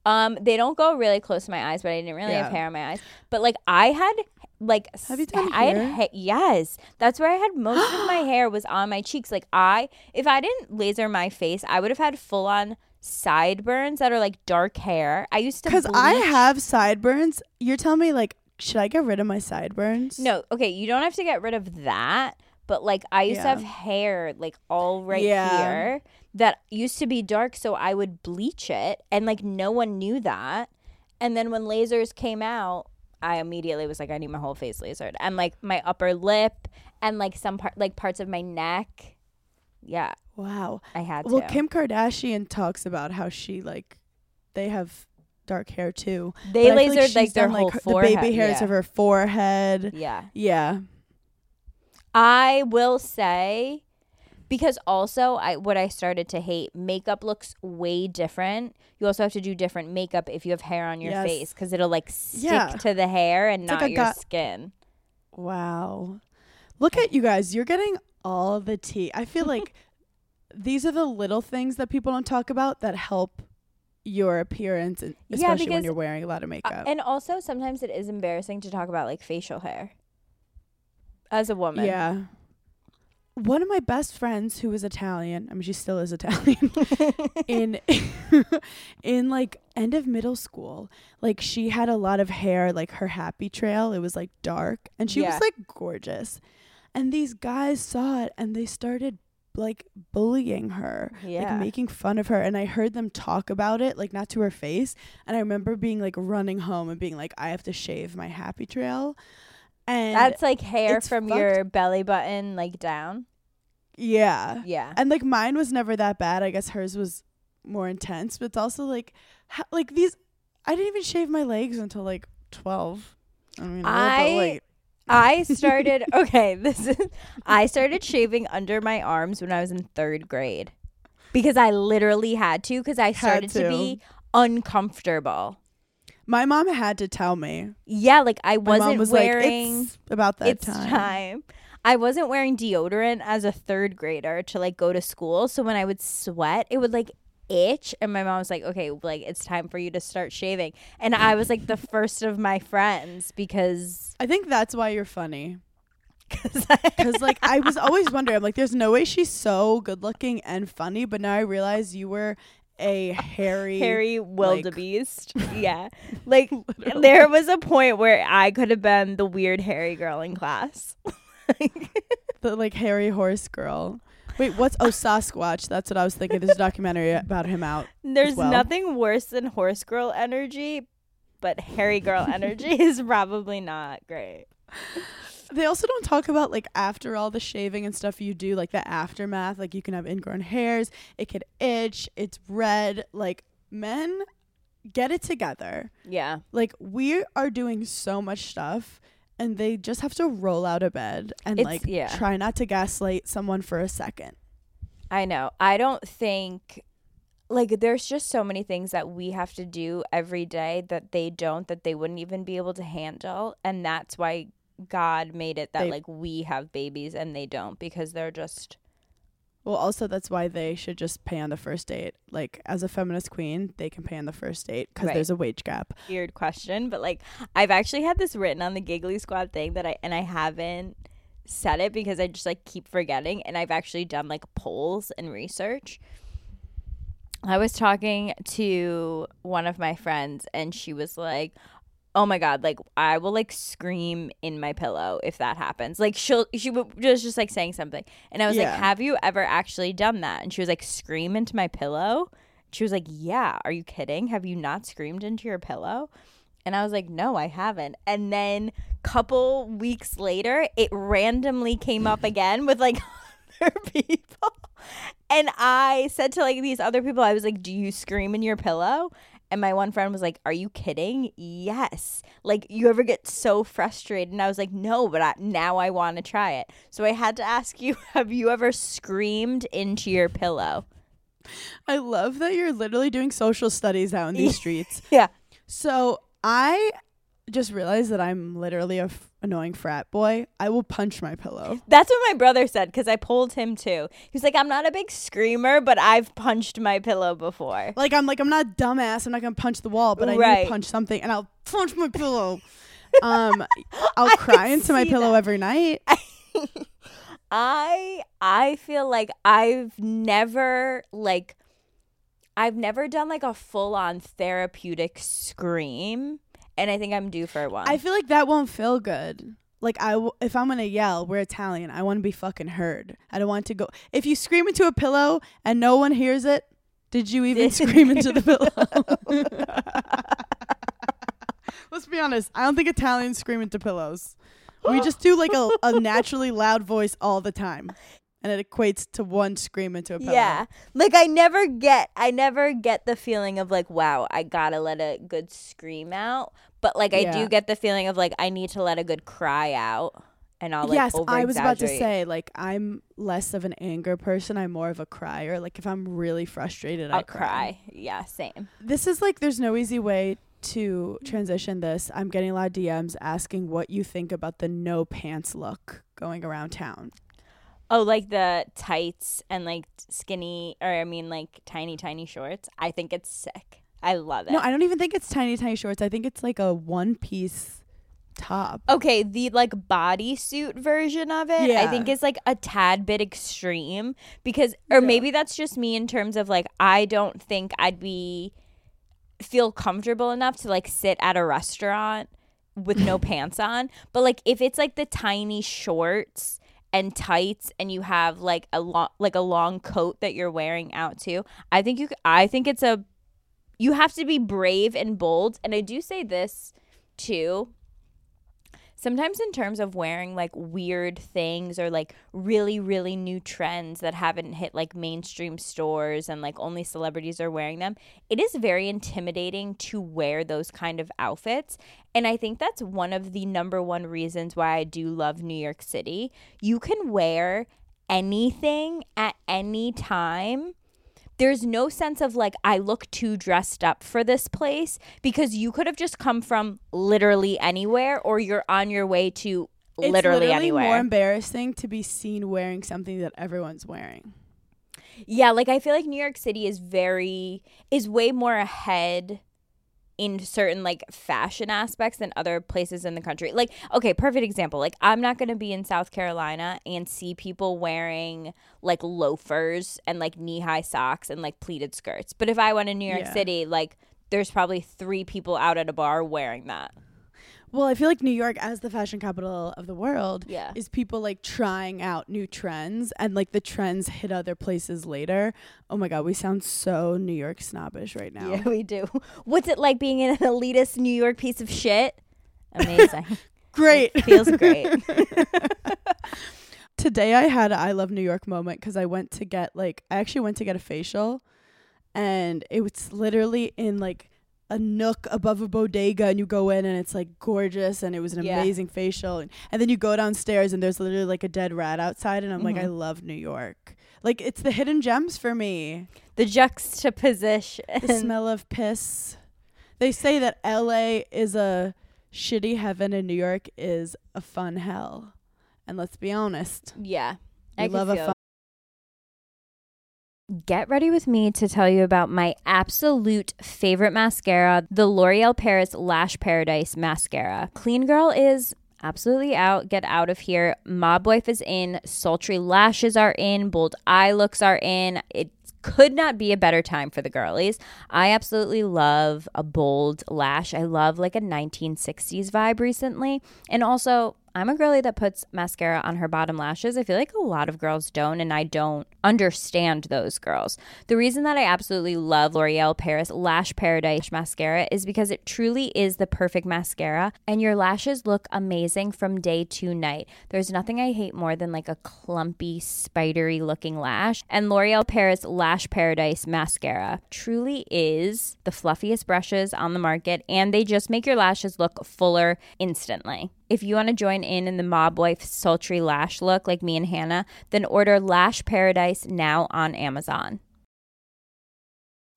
Um, they don't go really close to my eyes, but I didn't really have hair on my eyes. But like I had like Have you done I had hair? ha- yes. That's where I had most of my hair was on my cheeks. Like I if I didn't laser my face, I would have had full on sideburns that are like dark hair. I used to Because I have sideburns. You're telling me like, should I get rid of my sideburns? No, okay, you don't have to get rid of that, but like I used to have hair like all right Yeah. here that used to be dark, so I would bleach it, and like no one knew that. And then when lasers came out, I immediately was like, I need my whole face lasered, and like my upper lip, and like some part, like parts of my neck. Yeah, Wow. I had Well, to. Kim Kardashian talks about how she like, they have dark hair too. they But lasered she's like their done, whole her- forehead. the baby hairs yeah. of her forehead. yeah. Yeah. I will say because also I what I started to hate makeup looks way different. You also have to do different makeup if you have hair on your Yes. face cuz it'll like stick Yeah. to the hair and It's not a your gut- skin. Wow. Look at you guys. You're getting all the tea. I feel like these are the little things that people don't talk about that help your appearance, and Yeah, especially when you're wearing a lot of Uh, makeup. and also sometimes it is embarrassing to talk about like facial hair. As a woman. yeah. One of my best friends who was Italian, I mean she still is Italian, in in like end of middle school, like she had a lot of hair like her happy trail, it was like dark and she Yeah. was like gorgeous. And these guys saw it and they started like bullying her, Yeah. like making fun of her and I heard them talk about it like not to her face and I remember being like running home and being like I have to shave my happy trail. And That's like hair from fucked- your belly button like down. yeah. Yeah. And like mine was never that bad. I guess hers was more intense, but it's also like ho- like these I didn't even shave my legs until like 12. I mean, I-. I started okay, this is I started shaving under my arms when I was in 3rd grade because I literally had to cuz I started to. be uncomfortable. My mom had to tell me. Yeah, like I wasn't was wearing like, it's about that it's time. time. I wasn't wearing deodorant as a 3rd grader to like go to school, so when I would sweat, it would like itch and my mom was like, "Okay, like it's time for you to start shaving." And I was like the first of my friends because I think that's why you're funny. Because like I was always wondering, I'm like, there's no way she's so good looking and funny, but now I realize you were a hairy, Harry wildebeest. yeah. Like there was a point where I could have been the weird hairy girl in class. the like hairy horse girl. Wait, what's oh Sasquatch? That's what I was thinking. There's a documentary about him out. There's well. nothing worse than horse girl energy, but hairy girl energy is probably not great. They also don't talk about like after all the shaving and stuff you do, like the aftermath. Like you can have ingrown hairs, it could itch, it's red. Like men, get it together. Yeah. Like we are doing so much stuff, and they just have to roll out of bed and It's- like yeah. try not to gaslight someone for a second. I know. I don't think like there's just so many things that we have to do every day that they don't that they wouldn't even be able to handle and that's why God made it that They- like we have babies and they don't because they're just Well, also that's why they should just pay on the first date. Like as a feminist queen, they can pay on the first date because Right. there's a wage gap. weird question, but like I've actually had this written on the Giggly Squad thing that I and I haven't said it because I just like keep forgetting and I've actually done like polls and research. I was talking to one of my friends and she was like, "Oh my god, like I will like scream in my pillow if that happens." Like she'll she was just just like saying something. And I was Yeah. like, "Have you ever actually done that?" And she was like, "Scream into my pillow?" She was like, "Yeah, are you kidding? Have you not screamed into your pillow?" And I was like, "No, I haven't." And then couple weeks later, it randomly came up again with like other people. And I said to like these other people, I was like, "Do you scream in your pillow?" And my one friend was like, "Are you kidding?" Yes. Like you ever get so frustrated? And I was like, "No, but I, now I want to try it." So I had to ask you, have you ever screamed into your pillow? I love that you're literally doing social studies out in these streets. Yeah. So I just realized that I'm literally a f- annoying frat boy, I will punch my pillow. That's what my brother said because I pulled him too. He's like, I'm not a big screamer, but I've punched my pillow before. Like I'm like I'm not a dumbass. I'm not gonna punch the wall, but I need to punch something, and I'll punch my pillow. um, I'll cry into my pillow that. every night. I I feel like I've never like I've never done like a full on therapeutic scream, and I think I'm due for one. I feel like that won't feel good. Like I, w- if I'm gonna yell, we're Italian. I want to be fucking heard. I don't want to go. If you scream into a pillow and no one hears it, did you even scream into the pillow? Let's be honest. I don't think Italians scream into pillows. We just do like a, a naturally loud voice all the time, and it equates to one scream into a pillow. yeah, like I never get I never get the feeling of like wow I gotta let a good scream out, but like I Yeah. do get the feeling of like I need to let a good cry out, and I'll like yes, I was about to say like I'm less of an anger person. I'm more of a crier. Like if I'm really frustrated, I I'll cry. Yeah, same. This is like there's no easy way to transition this. I'm getting a lot of DMs asking what you think about the no pants look going around town. Oh, like the tights and like skinny, or I mean, like tiny, tiny shorts. I think it's sick. I love it. No, I don't even think it's tiny tiny shorts. I think it's like a one piece top. okay, the like bodysuit version of it, I think is like a tad bit extreme because, or Yeah. maybe that's just me in terms of like, I don't think I'd be feel comfortable enough to like sit at a restaurant with no pants on. But like, if it's like the tiny shorts and tights and you have like a long like a long coat that you're wearing out too i think you I think it's a you have to be brave and bold and i do say this too sometimes in terms of wearing like weird things or like really really new trends that haven't hit like mainstream stores and like only celebrities are wearing them it is very intimidating to wear those kind of outfits. And i think that's one of the number one reasons why i do love new york city. You can wear anything at any time there's no sense of like I look too dressed up for this place because you could have just come from literally anywhere or you're on your way to literally anywhere. It's literally, more anywhere. embarrassing to be seen wearing something that everyone's wearing. yeah, like I feel like New York City is very is way more ahead in certain like fashion aspects than other places in the country. Like, okay, perfect example. Like I'm not going to be in South Carolina and see people wearing like loafers and like knee-high socks and like pleated skirts. But if I went to New York Yeah. City, like there's probably 3 people out at a bar wearing that. Well, I feel like New York as the fashion capital of the world Yeah. is people like trying out new trends and like the trends hit other places later. Oh my god, we sound so New York snobbish right now. Yeah, we do. What's it like being an elitist New York piece of shit? Amazing. Great. It feels great. Today I had a I love New York moment because I went to get like I actually went to get a facial and it was literally in like a nook above a bodega and you go in and it's like gorgeous and it was an Yeah. amazing facial and, and then you go downstairs and there's literally like a dead rat outside and I'm like I Mhm. love New York. Like it's the hidden gems for me. the juxtaposition. The smell of piss. They say that LA is a shitty heaven and New York is a fun hell. And let's be honest. Yeah. I I love a fun Get ready with me to tell you about my absolute favorite mascara, the L'Oreal Paris Lash Paradise Mascara. Clean Girl is absolutely out. Get out of here. Mob Wife is in. Sultry lashes are in. Bold eye looks are in. It could not be a better time for the girlies. I absolutely love a bold lash. I love like a 1960s vibe recently. And also, I'm a girly that puts mascara on her bottom lashes. I feel like a lot of girls don't, and I don't understand those girls. The reason that I absolutely love L'Oreal Paris Lash Paradise mascara is because it truly is the perfect mascara, and your lashes look amazing from day to night. There's nothing I hate more than like a clumpy, spidery looking lash, and L'Oreal Paris Lash Paradise mascara truly is the fluffiest brushes on the market, and they just make your lashes look fuller instantly. If you want to join in in the mob wife sultry lash look like me and Hannah, then order Lash Paradise now on Amazon.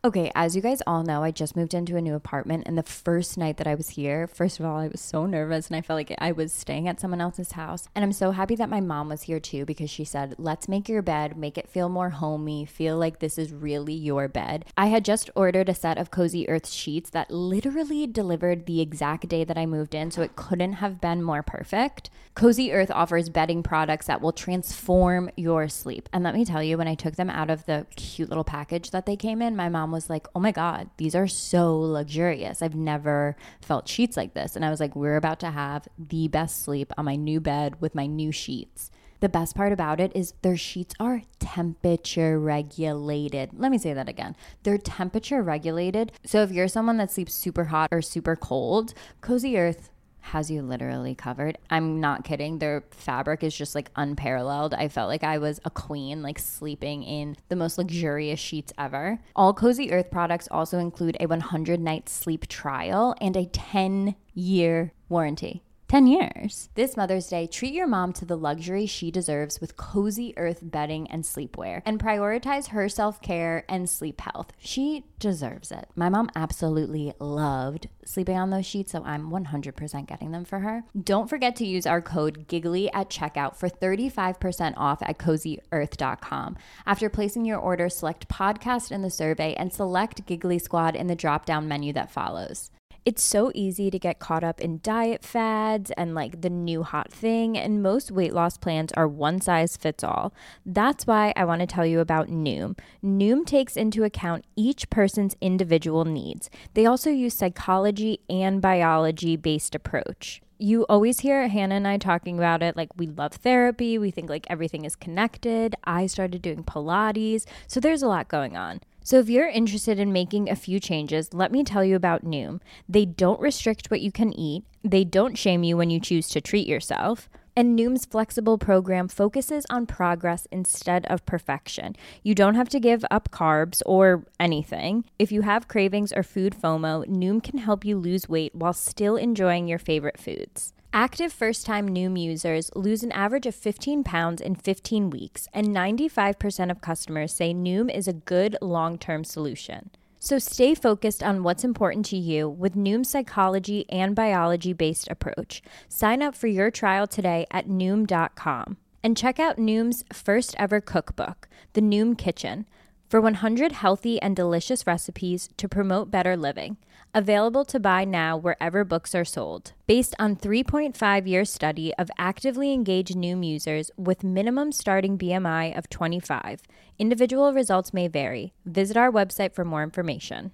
Okay, as you guys all know, I just moved into a new apartment, and the first night that I was here, first of all, I was so nervous and I felt like I was staying at someone else's house. And I'm so happy that my mom was here too because she said, Let's make your bed, make it feel more homey, feel like this is really your bed. I had just ordered a set of Cozy Earth sheets that literally delivered the exact day that I moved in, so it couldn't have been more perfect. Cozy Earth offers bedding products that will transform your sleep. And let me tell you, when I took them out of the cute little package that they came in, my mom was like, Oh my God, these are so luxurious. I've never felt sheets like this. And I was like, We're about to have the best sleep on my new bed with my new sheets. The best part about it is their sheets are temperature regulated. Let me say that again. They're temperature regulated. So if you're someone that sleeps super hot or super cold, Cozy Earth has you literally covered. I'm not kidding. Their fabric is just like unparalleled. I felt like I was a queen, like sleeping in the most luxurious sheets ever. All Cozy Earth products also include a 100 night sleep trial and a 10 year warranty. 10 years. This Mother's Day, treat your mom to the luxury she deserves with cozy earth bedding and sleepwear and prioritize her self care and sleep health. She deserves it. My mom absolutely loved sleeping on those sheets, so I'm 100% getting them for her. Don't forget to use our code GIGGLY at checkout for 35% off at cozyearth.com. After placing your order, select podcast in the survey and select Giggly Squad in the drop down menu that follows. It's so easy to get caught up in diet fads and like the new hot thing, and most weight loss plans are one size fits all. That's why I want to tell you about Noom. Noom takes into account each person's individual needs. They also use psychology and biology based approach you always hear Hannah and I talking about it. Like, we love therapy. We think like everything is connected. I started doing Pilates. So there's a lot going on. So if you're interested in making a few changes, let me tell you about Noom. They don't restrict what you can eat, they don't shame you when you choose to treat yourself. And Noom's flexible program focuses on progress instead of perfection. You don't have to give up carbs or anything. If you have cravings or food FOMO, Noom can help you lose weight while still enjoying your favorite foods. Active first time Noom users lose an average of 15 pounds in 15 weeks, and 95% of customers say Noom is a good long term solution. So stay focused on what's important to you with Noom's psychology and biology based approach. Sign up for your trial today at Noom.com and check out Noom's first ever cookbook, The Noom Kitchen, for 100 healthy and delicious recipes to promote better living. Available to buy now wherever books are sold. Based on 3.5 year study of actively engaged Noom users with minimum starting BMI of 25. Individual results may vary. Visit our website for more information.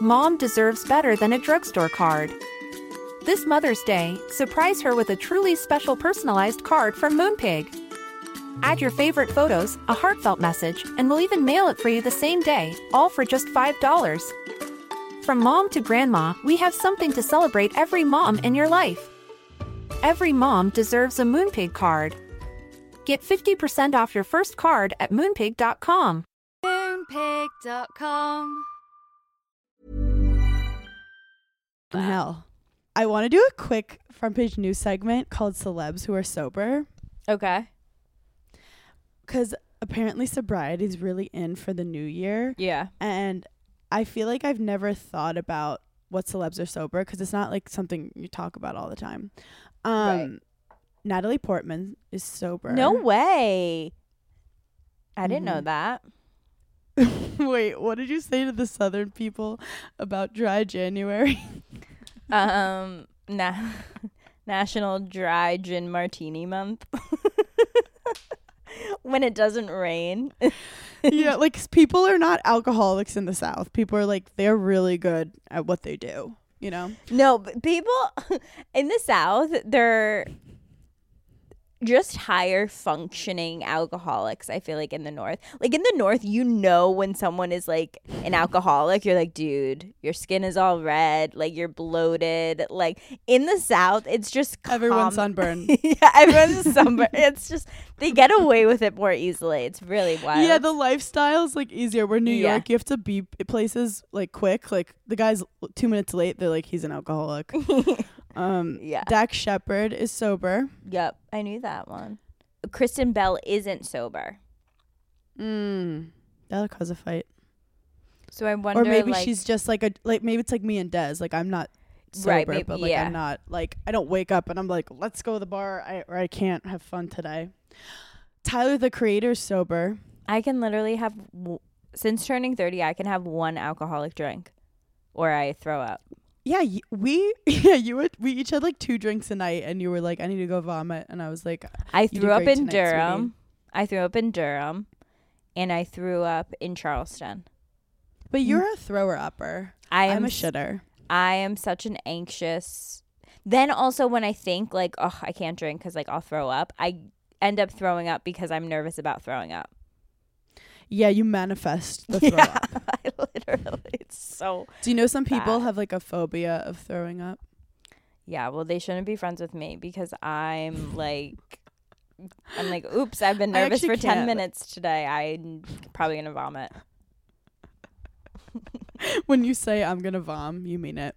Mom deserves better than a drugstore card. This Mother's Day, surprise her with a truly special personalized card from Moonpig. Add your favorite photos, a heartfelt message, and we'll even mail it for you the same day, all for just $5. From mom to grandma, we have something to celebrate every mom in your life. Every mom deserves a Moonpig card. Get 50% off your first card at moonpig.com. Moonpig.com. Hell. I want to do a quick front page news segment called Celebs Who Are Sober. Okay. Because apparently sobriety is really in for the new year Yeah. and i feel like i've never thought about what celebs are sober because it's not like something you talk about all the time um Right. natalie portman is sober No way. I didn't know Mhm. that. wait what did you say to the southern people about dry january Um, na- National Dry Gin Martini Month. When it doesn't rain. yeah like people are not alcoholics in the south people are like they're really good at what they do you know No, but people in the South, they're just higher functioning alcoholics. I feel like in the North, like in the North, you know when someone is like an alcoholic, you're like, dude, your skin is all red, like you're bloated. Like in the South, it's just everyone's com- sunburned yeah, everyone's sunburned. it's just they get away with it more easily. It's really wild. Yeah, the lifestyle's like easier. we're New Yeah. York, you have to be places like quick. Like the guy's two minutes late, they're like he's an alcoholic. um, Yeah. Dax Shepard is sober. Yep, I knew that one. Kristen Bell isn't sober. Mm. That'll cause a fight. So I wonder, or maybe like, she's just like a like maybe it's like me and Des. Like I'm not sober, Right, maybe- but like yeah. I'm not like I don't wake up and I'm like let's go to the bar I, or I can't have fun today. Tyler the creator's sober. I can literally have w- since turning thirty, I can have one alcoholic drink, or I throw up. Yeah, we yeah you would we each had like two drinks a night and you were like I need to go vomit and I was like I threw up in tonight, sweetie. Durham. I threw up in Durham, and I threw up in Charleston. but you're mm. a thrower upper. I am I'm a shitter. I am such an anxious. Then also when I think like, oh, I can't drink because like I'll throw up. I end up throwing up because I'm nervous about throwing up. Yeah, you manifest the throw yeah, up. I literally. It's so. Do you know some people Bad. have like a phobia of throwing up? Yeah, well, they shouldn't be friends with me because I'm like, I'm like, oops, I've been nervous for ten minutes today. I'm probably gonna vomit. when you say I'm gonna vom, you mean it.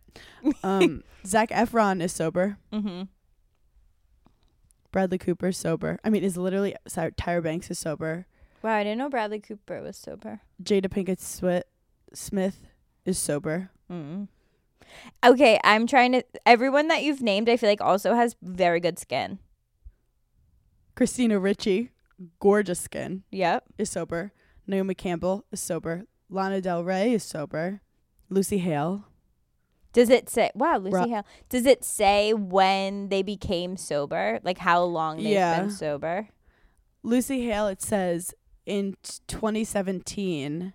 Um, Zac Efron is sober. Mm-hmm. Bradley Cooper's sober. I mean, is literally Tyra Banks is sober. Wow, I didn't know Bradley Cooper was sober. Jada Pinkett Swit Smith is sober. Mm. Okay, I'm trying to. Everyone that you've named, I feel like also has very good skin. Christina Ricci, gorgeous skin, Yep. is sober. Naomi Campbell is sober. Lana Del Rey is sober. Lucy Hale. Does it say? Wow, Lucy Hale. Does it say when they became sober? Like how long they've Yeah. been sober? Lucy Hale, it says in 2017,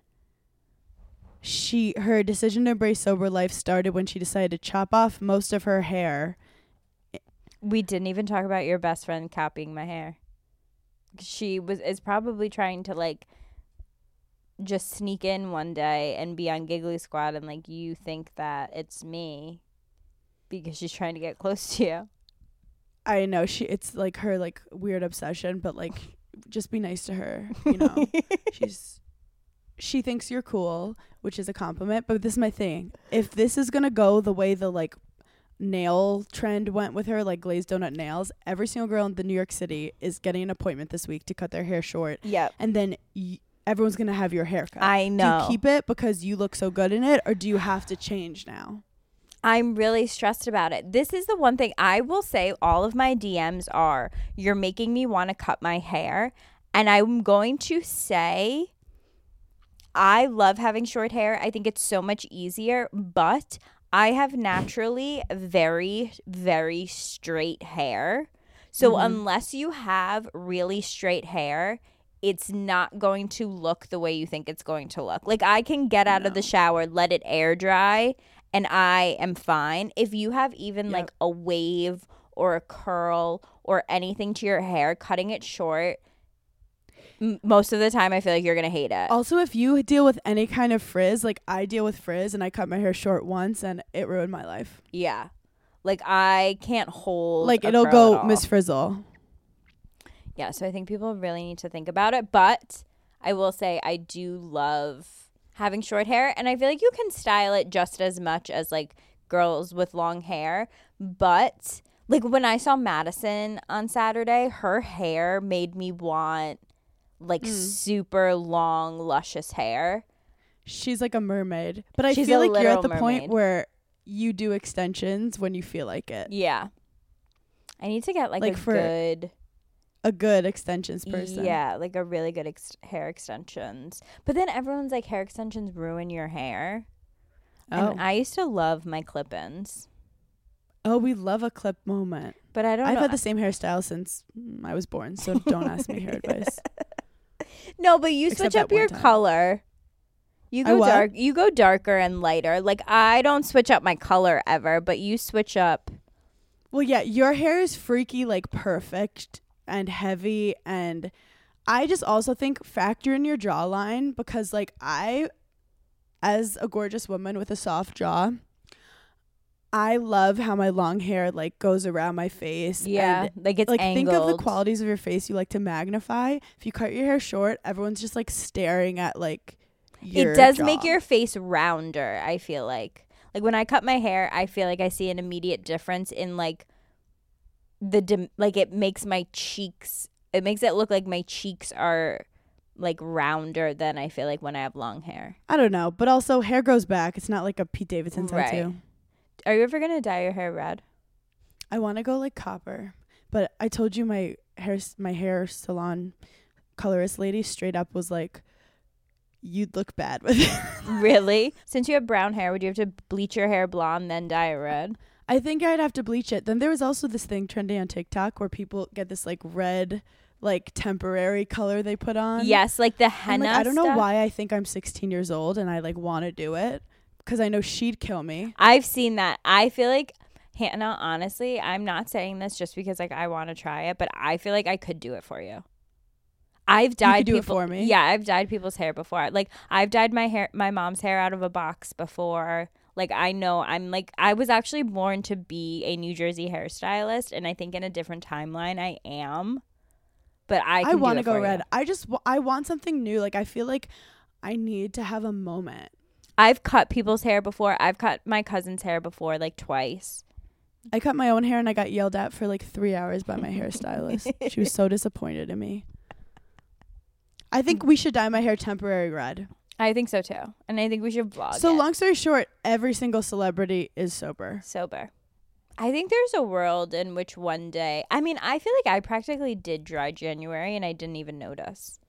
she her decision to embrace sober life started when she decided to chop off most of her hair. We didn't even talk about your best friend copying my hair. She was is probably trying to like just sneak in one day and be on Giggly Squad and like you think that it's me because she's trying to get close to you. I know she it's like her like weird obsession, but like just be nice to her, you know. She's she thinks you're cool, which is a compliment, but this is my thing. If this is going to go the way the like nail trend went with her like glazed donut nails, every single girl in the New York City is getting an appointment this week to cut their hair short Yep. and then y- everyone's going to have your haircut. I Do know. you keep it because you look so good in it or do you have to change now? I'm really stressed about it. This is the one thing I will say all of my DMs are you're making me want to cut my hair. And I'm going to say I love having short hair. I think it's so much easier, but I have naturally very, very straight hair. So mm-hmm. unless you have really straight hair, it's not going to look the way you think it's going to look. Like I can get out of the shower, let it air dry, and I am fine. If you have even like a wave or a curl or anything to your hair, cutting it short, most of the time I feel like you're going to hate it. Also, if you deal with any kind of frizz, like I deal with frizz and I cut my hair short once and it ruined my life. Yeah. Like I can't hold Like it'll go. Miss Frizzle. Yeah, so I think people really need to think about it. But I will say I do love having short hair, and I feel like you can style it just as much as like girls with long hair. But like when I saw Madison on Saturday, her hair made me want like Mm. super long, luscious hair. She's like a mermaid. But I She's feel like you're at the point where you do extensions when you feel like it. Yeah. I need to get like, Like a for good A good extensions person. Yeah, like a really good ex- hair extensions. But then everyone's like hair extensions ruin your hair. Oh. And I used to love my clip-ins, oh, we love a clip moment. but I don't I've know. had the same hairstyle since I was born, so don't ask me hair advice. no, but you Except switch up your time. color. You go dark. You go darker and lighter. Like I don't switch up my color ever, but you switch up. Well, yeah, your hair is freaky, like perfect and heavy. And I just also think factor in your jawline because, like, I, as a gorgeous woman with a soft jaw, I love how my long hair like goes around my face. Yeah, and, like it's like angled. think of the qualities of your face you like to magnify. If you cut your hair short, everyone's just like staring at like. Your it does make your face rounder i feel like like when i cut my hair i feel like i see an immediate difference in like the dim- like it makes my cheeks it makes it look like my cheeks are like rounder than I feel like when I have long hair. I don't know, but also hair grows back. It's not like a Pete Davidson Right. tattoo. Are you ever gonna dye your hair red? I want to go like copper, but I told you my hair my hair salon colorist lady straight up was like, "You'd look bad with it." really? Since you have brown hair, would you have to bleach your hair blonde then dye it red? I think I'd have to bleach it. Then there was also this thing trending on TikTok where people get this like red, like temporary color they put on. yes, like the henna. like, I don't know stuff. why I think I'm 16 years old and I like want to do it because I know she'd kill me. I've seen that. I feel like Hannah, honestly, I'm not saying this just because like I want to try it, but I feel like I could do it for you. I've dyed do it people, for me? Yeah, I've dyed people's hair before. Like I've dyed my hair my mom's hair out of a box before. Like I know I'm like I was actually born to be a New Jersey hairstylist and I think in a different timeline I am. But I I, want to go red. I just I want something new. Like I feel like I need to have a moment. I've cut people's hair before. I've cut my cousin's hair before like twice. I cut my own hair and I got yelled at for like three hours by my hairstylist. she was so disappointed in me. I think hmm. we should dye my hair temporary red. I think so too. And I think we should vlog so it. long story short, every single celebrity is sober. sober. I think there's a world in which one day, I mean, I feel like I practically did dry January and I didn't even notice.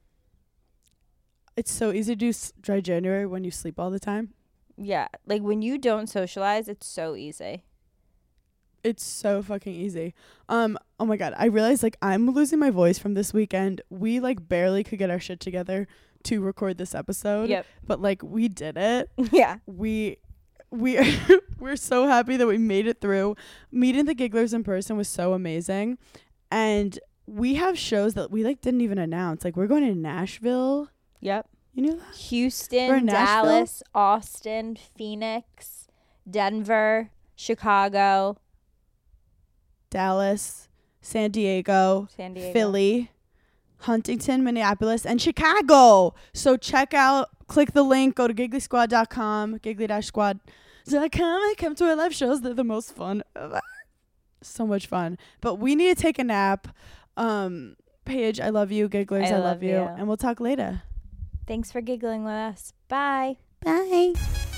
It's so easy to do s- dry January when you sleep all the time. Yeah, like when you don't socialize, it's so easy. It's so fucking easy. Um, oh my god, I realized like I'm losing my voice from this weekend. We like barely could get our shit together to record this episode. Yep. But like we did it. Yeah. We we we're so happy that we made it through. Meeting the gigglers in person was so amazing. And we have shows that we like didn't even announce. Like we're going to Nashville. Yep. You knew that? Houston. Dallas, Austin, Phoenix, Denver, Chicago, Dallas, San Diego, San Diego. Philly, Huntington, Minneapolis, and Chicago. So check out, click the link, go to gigglysquad.com, giggly-squad.com, and come to our live shows. They're the most fun ever. So much fun. But we need to take a nap. Um, Paige, I love you. Gigglers, I I, love, love you. you. And we'll talk later. Thanks for giggling with us. Bye. Bye.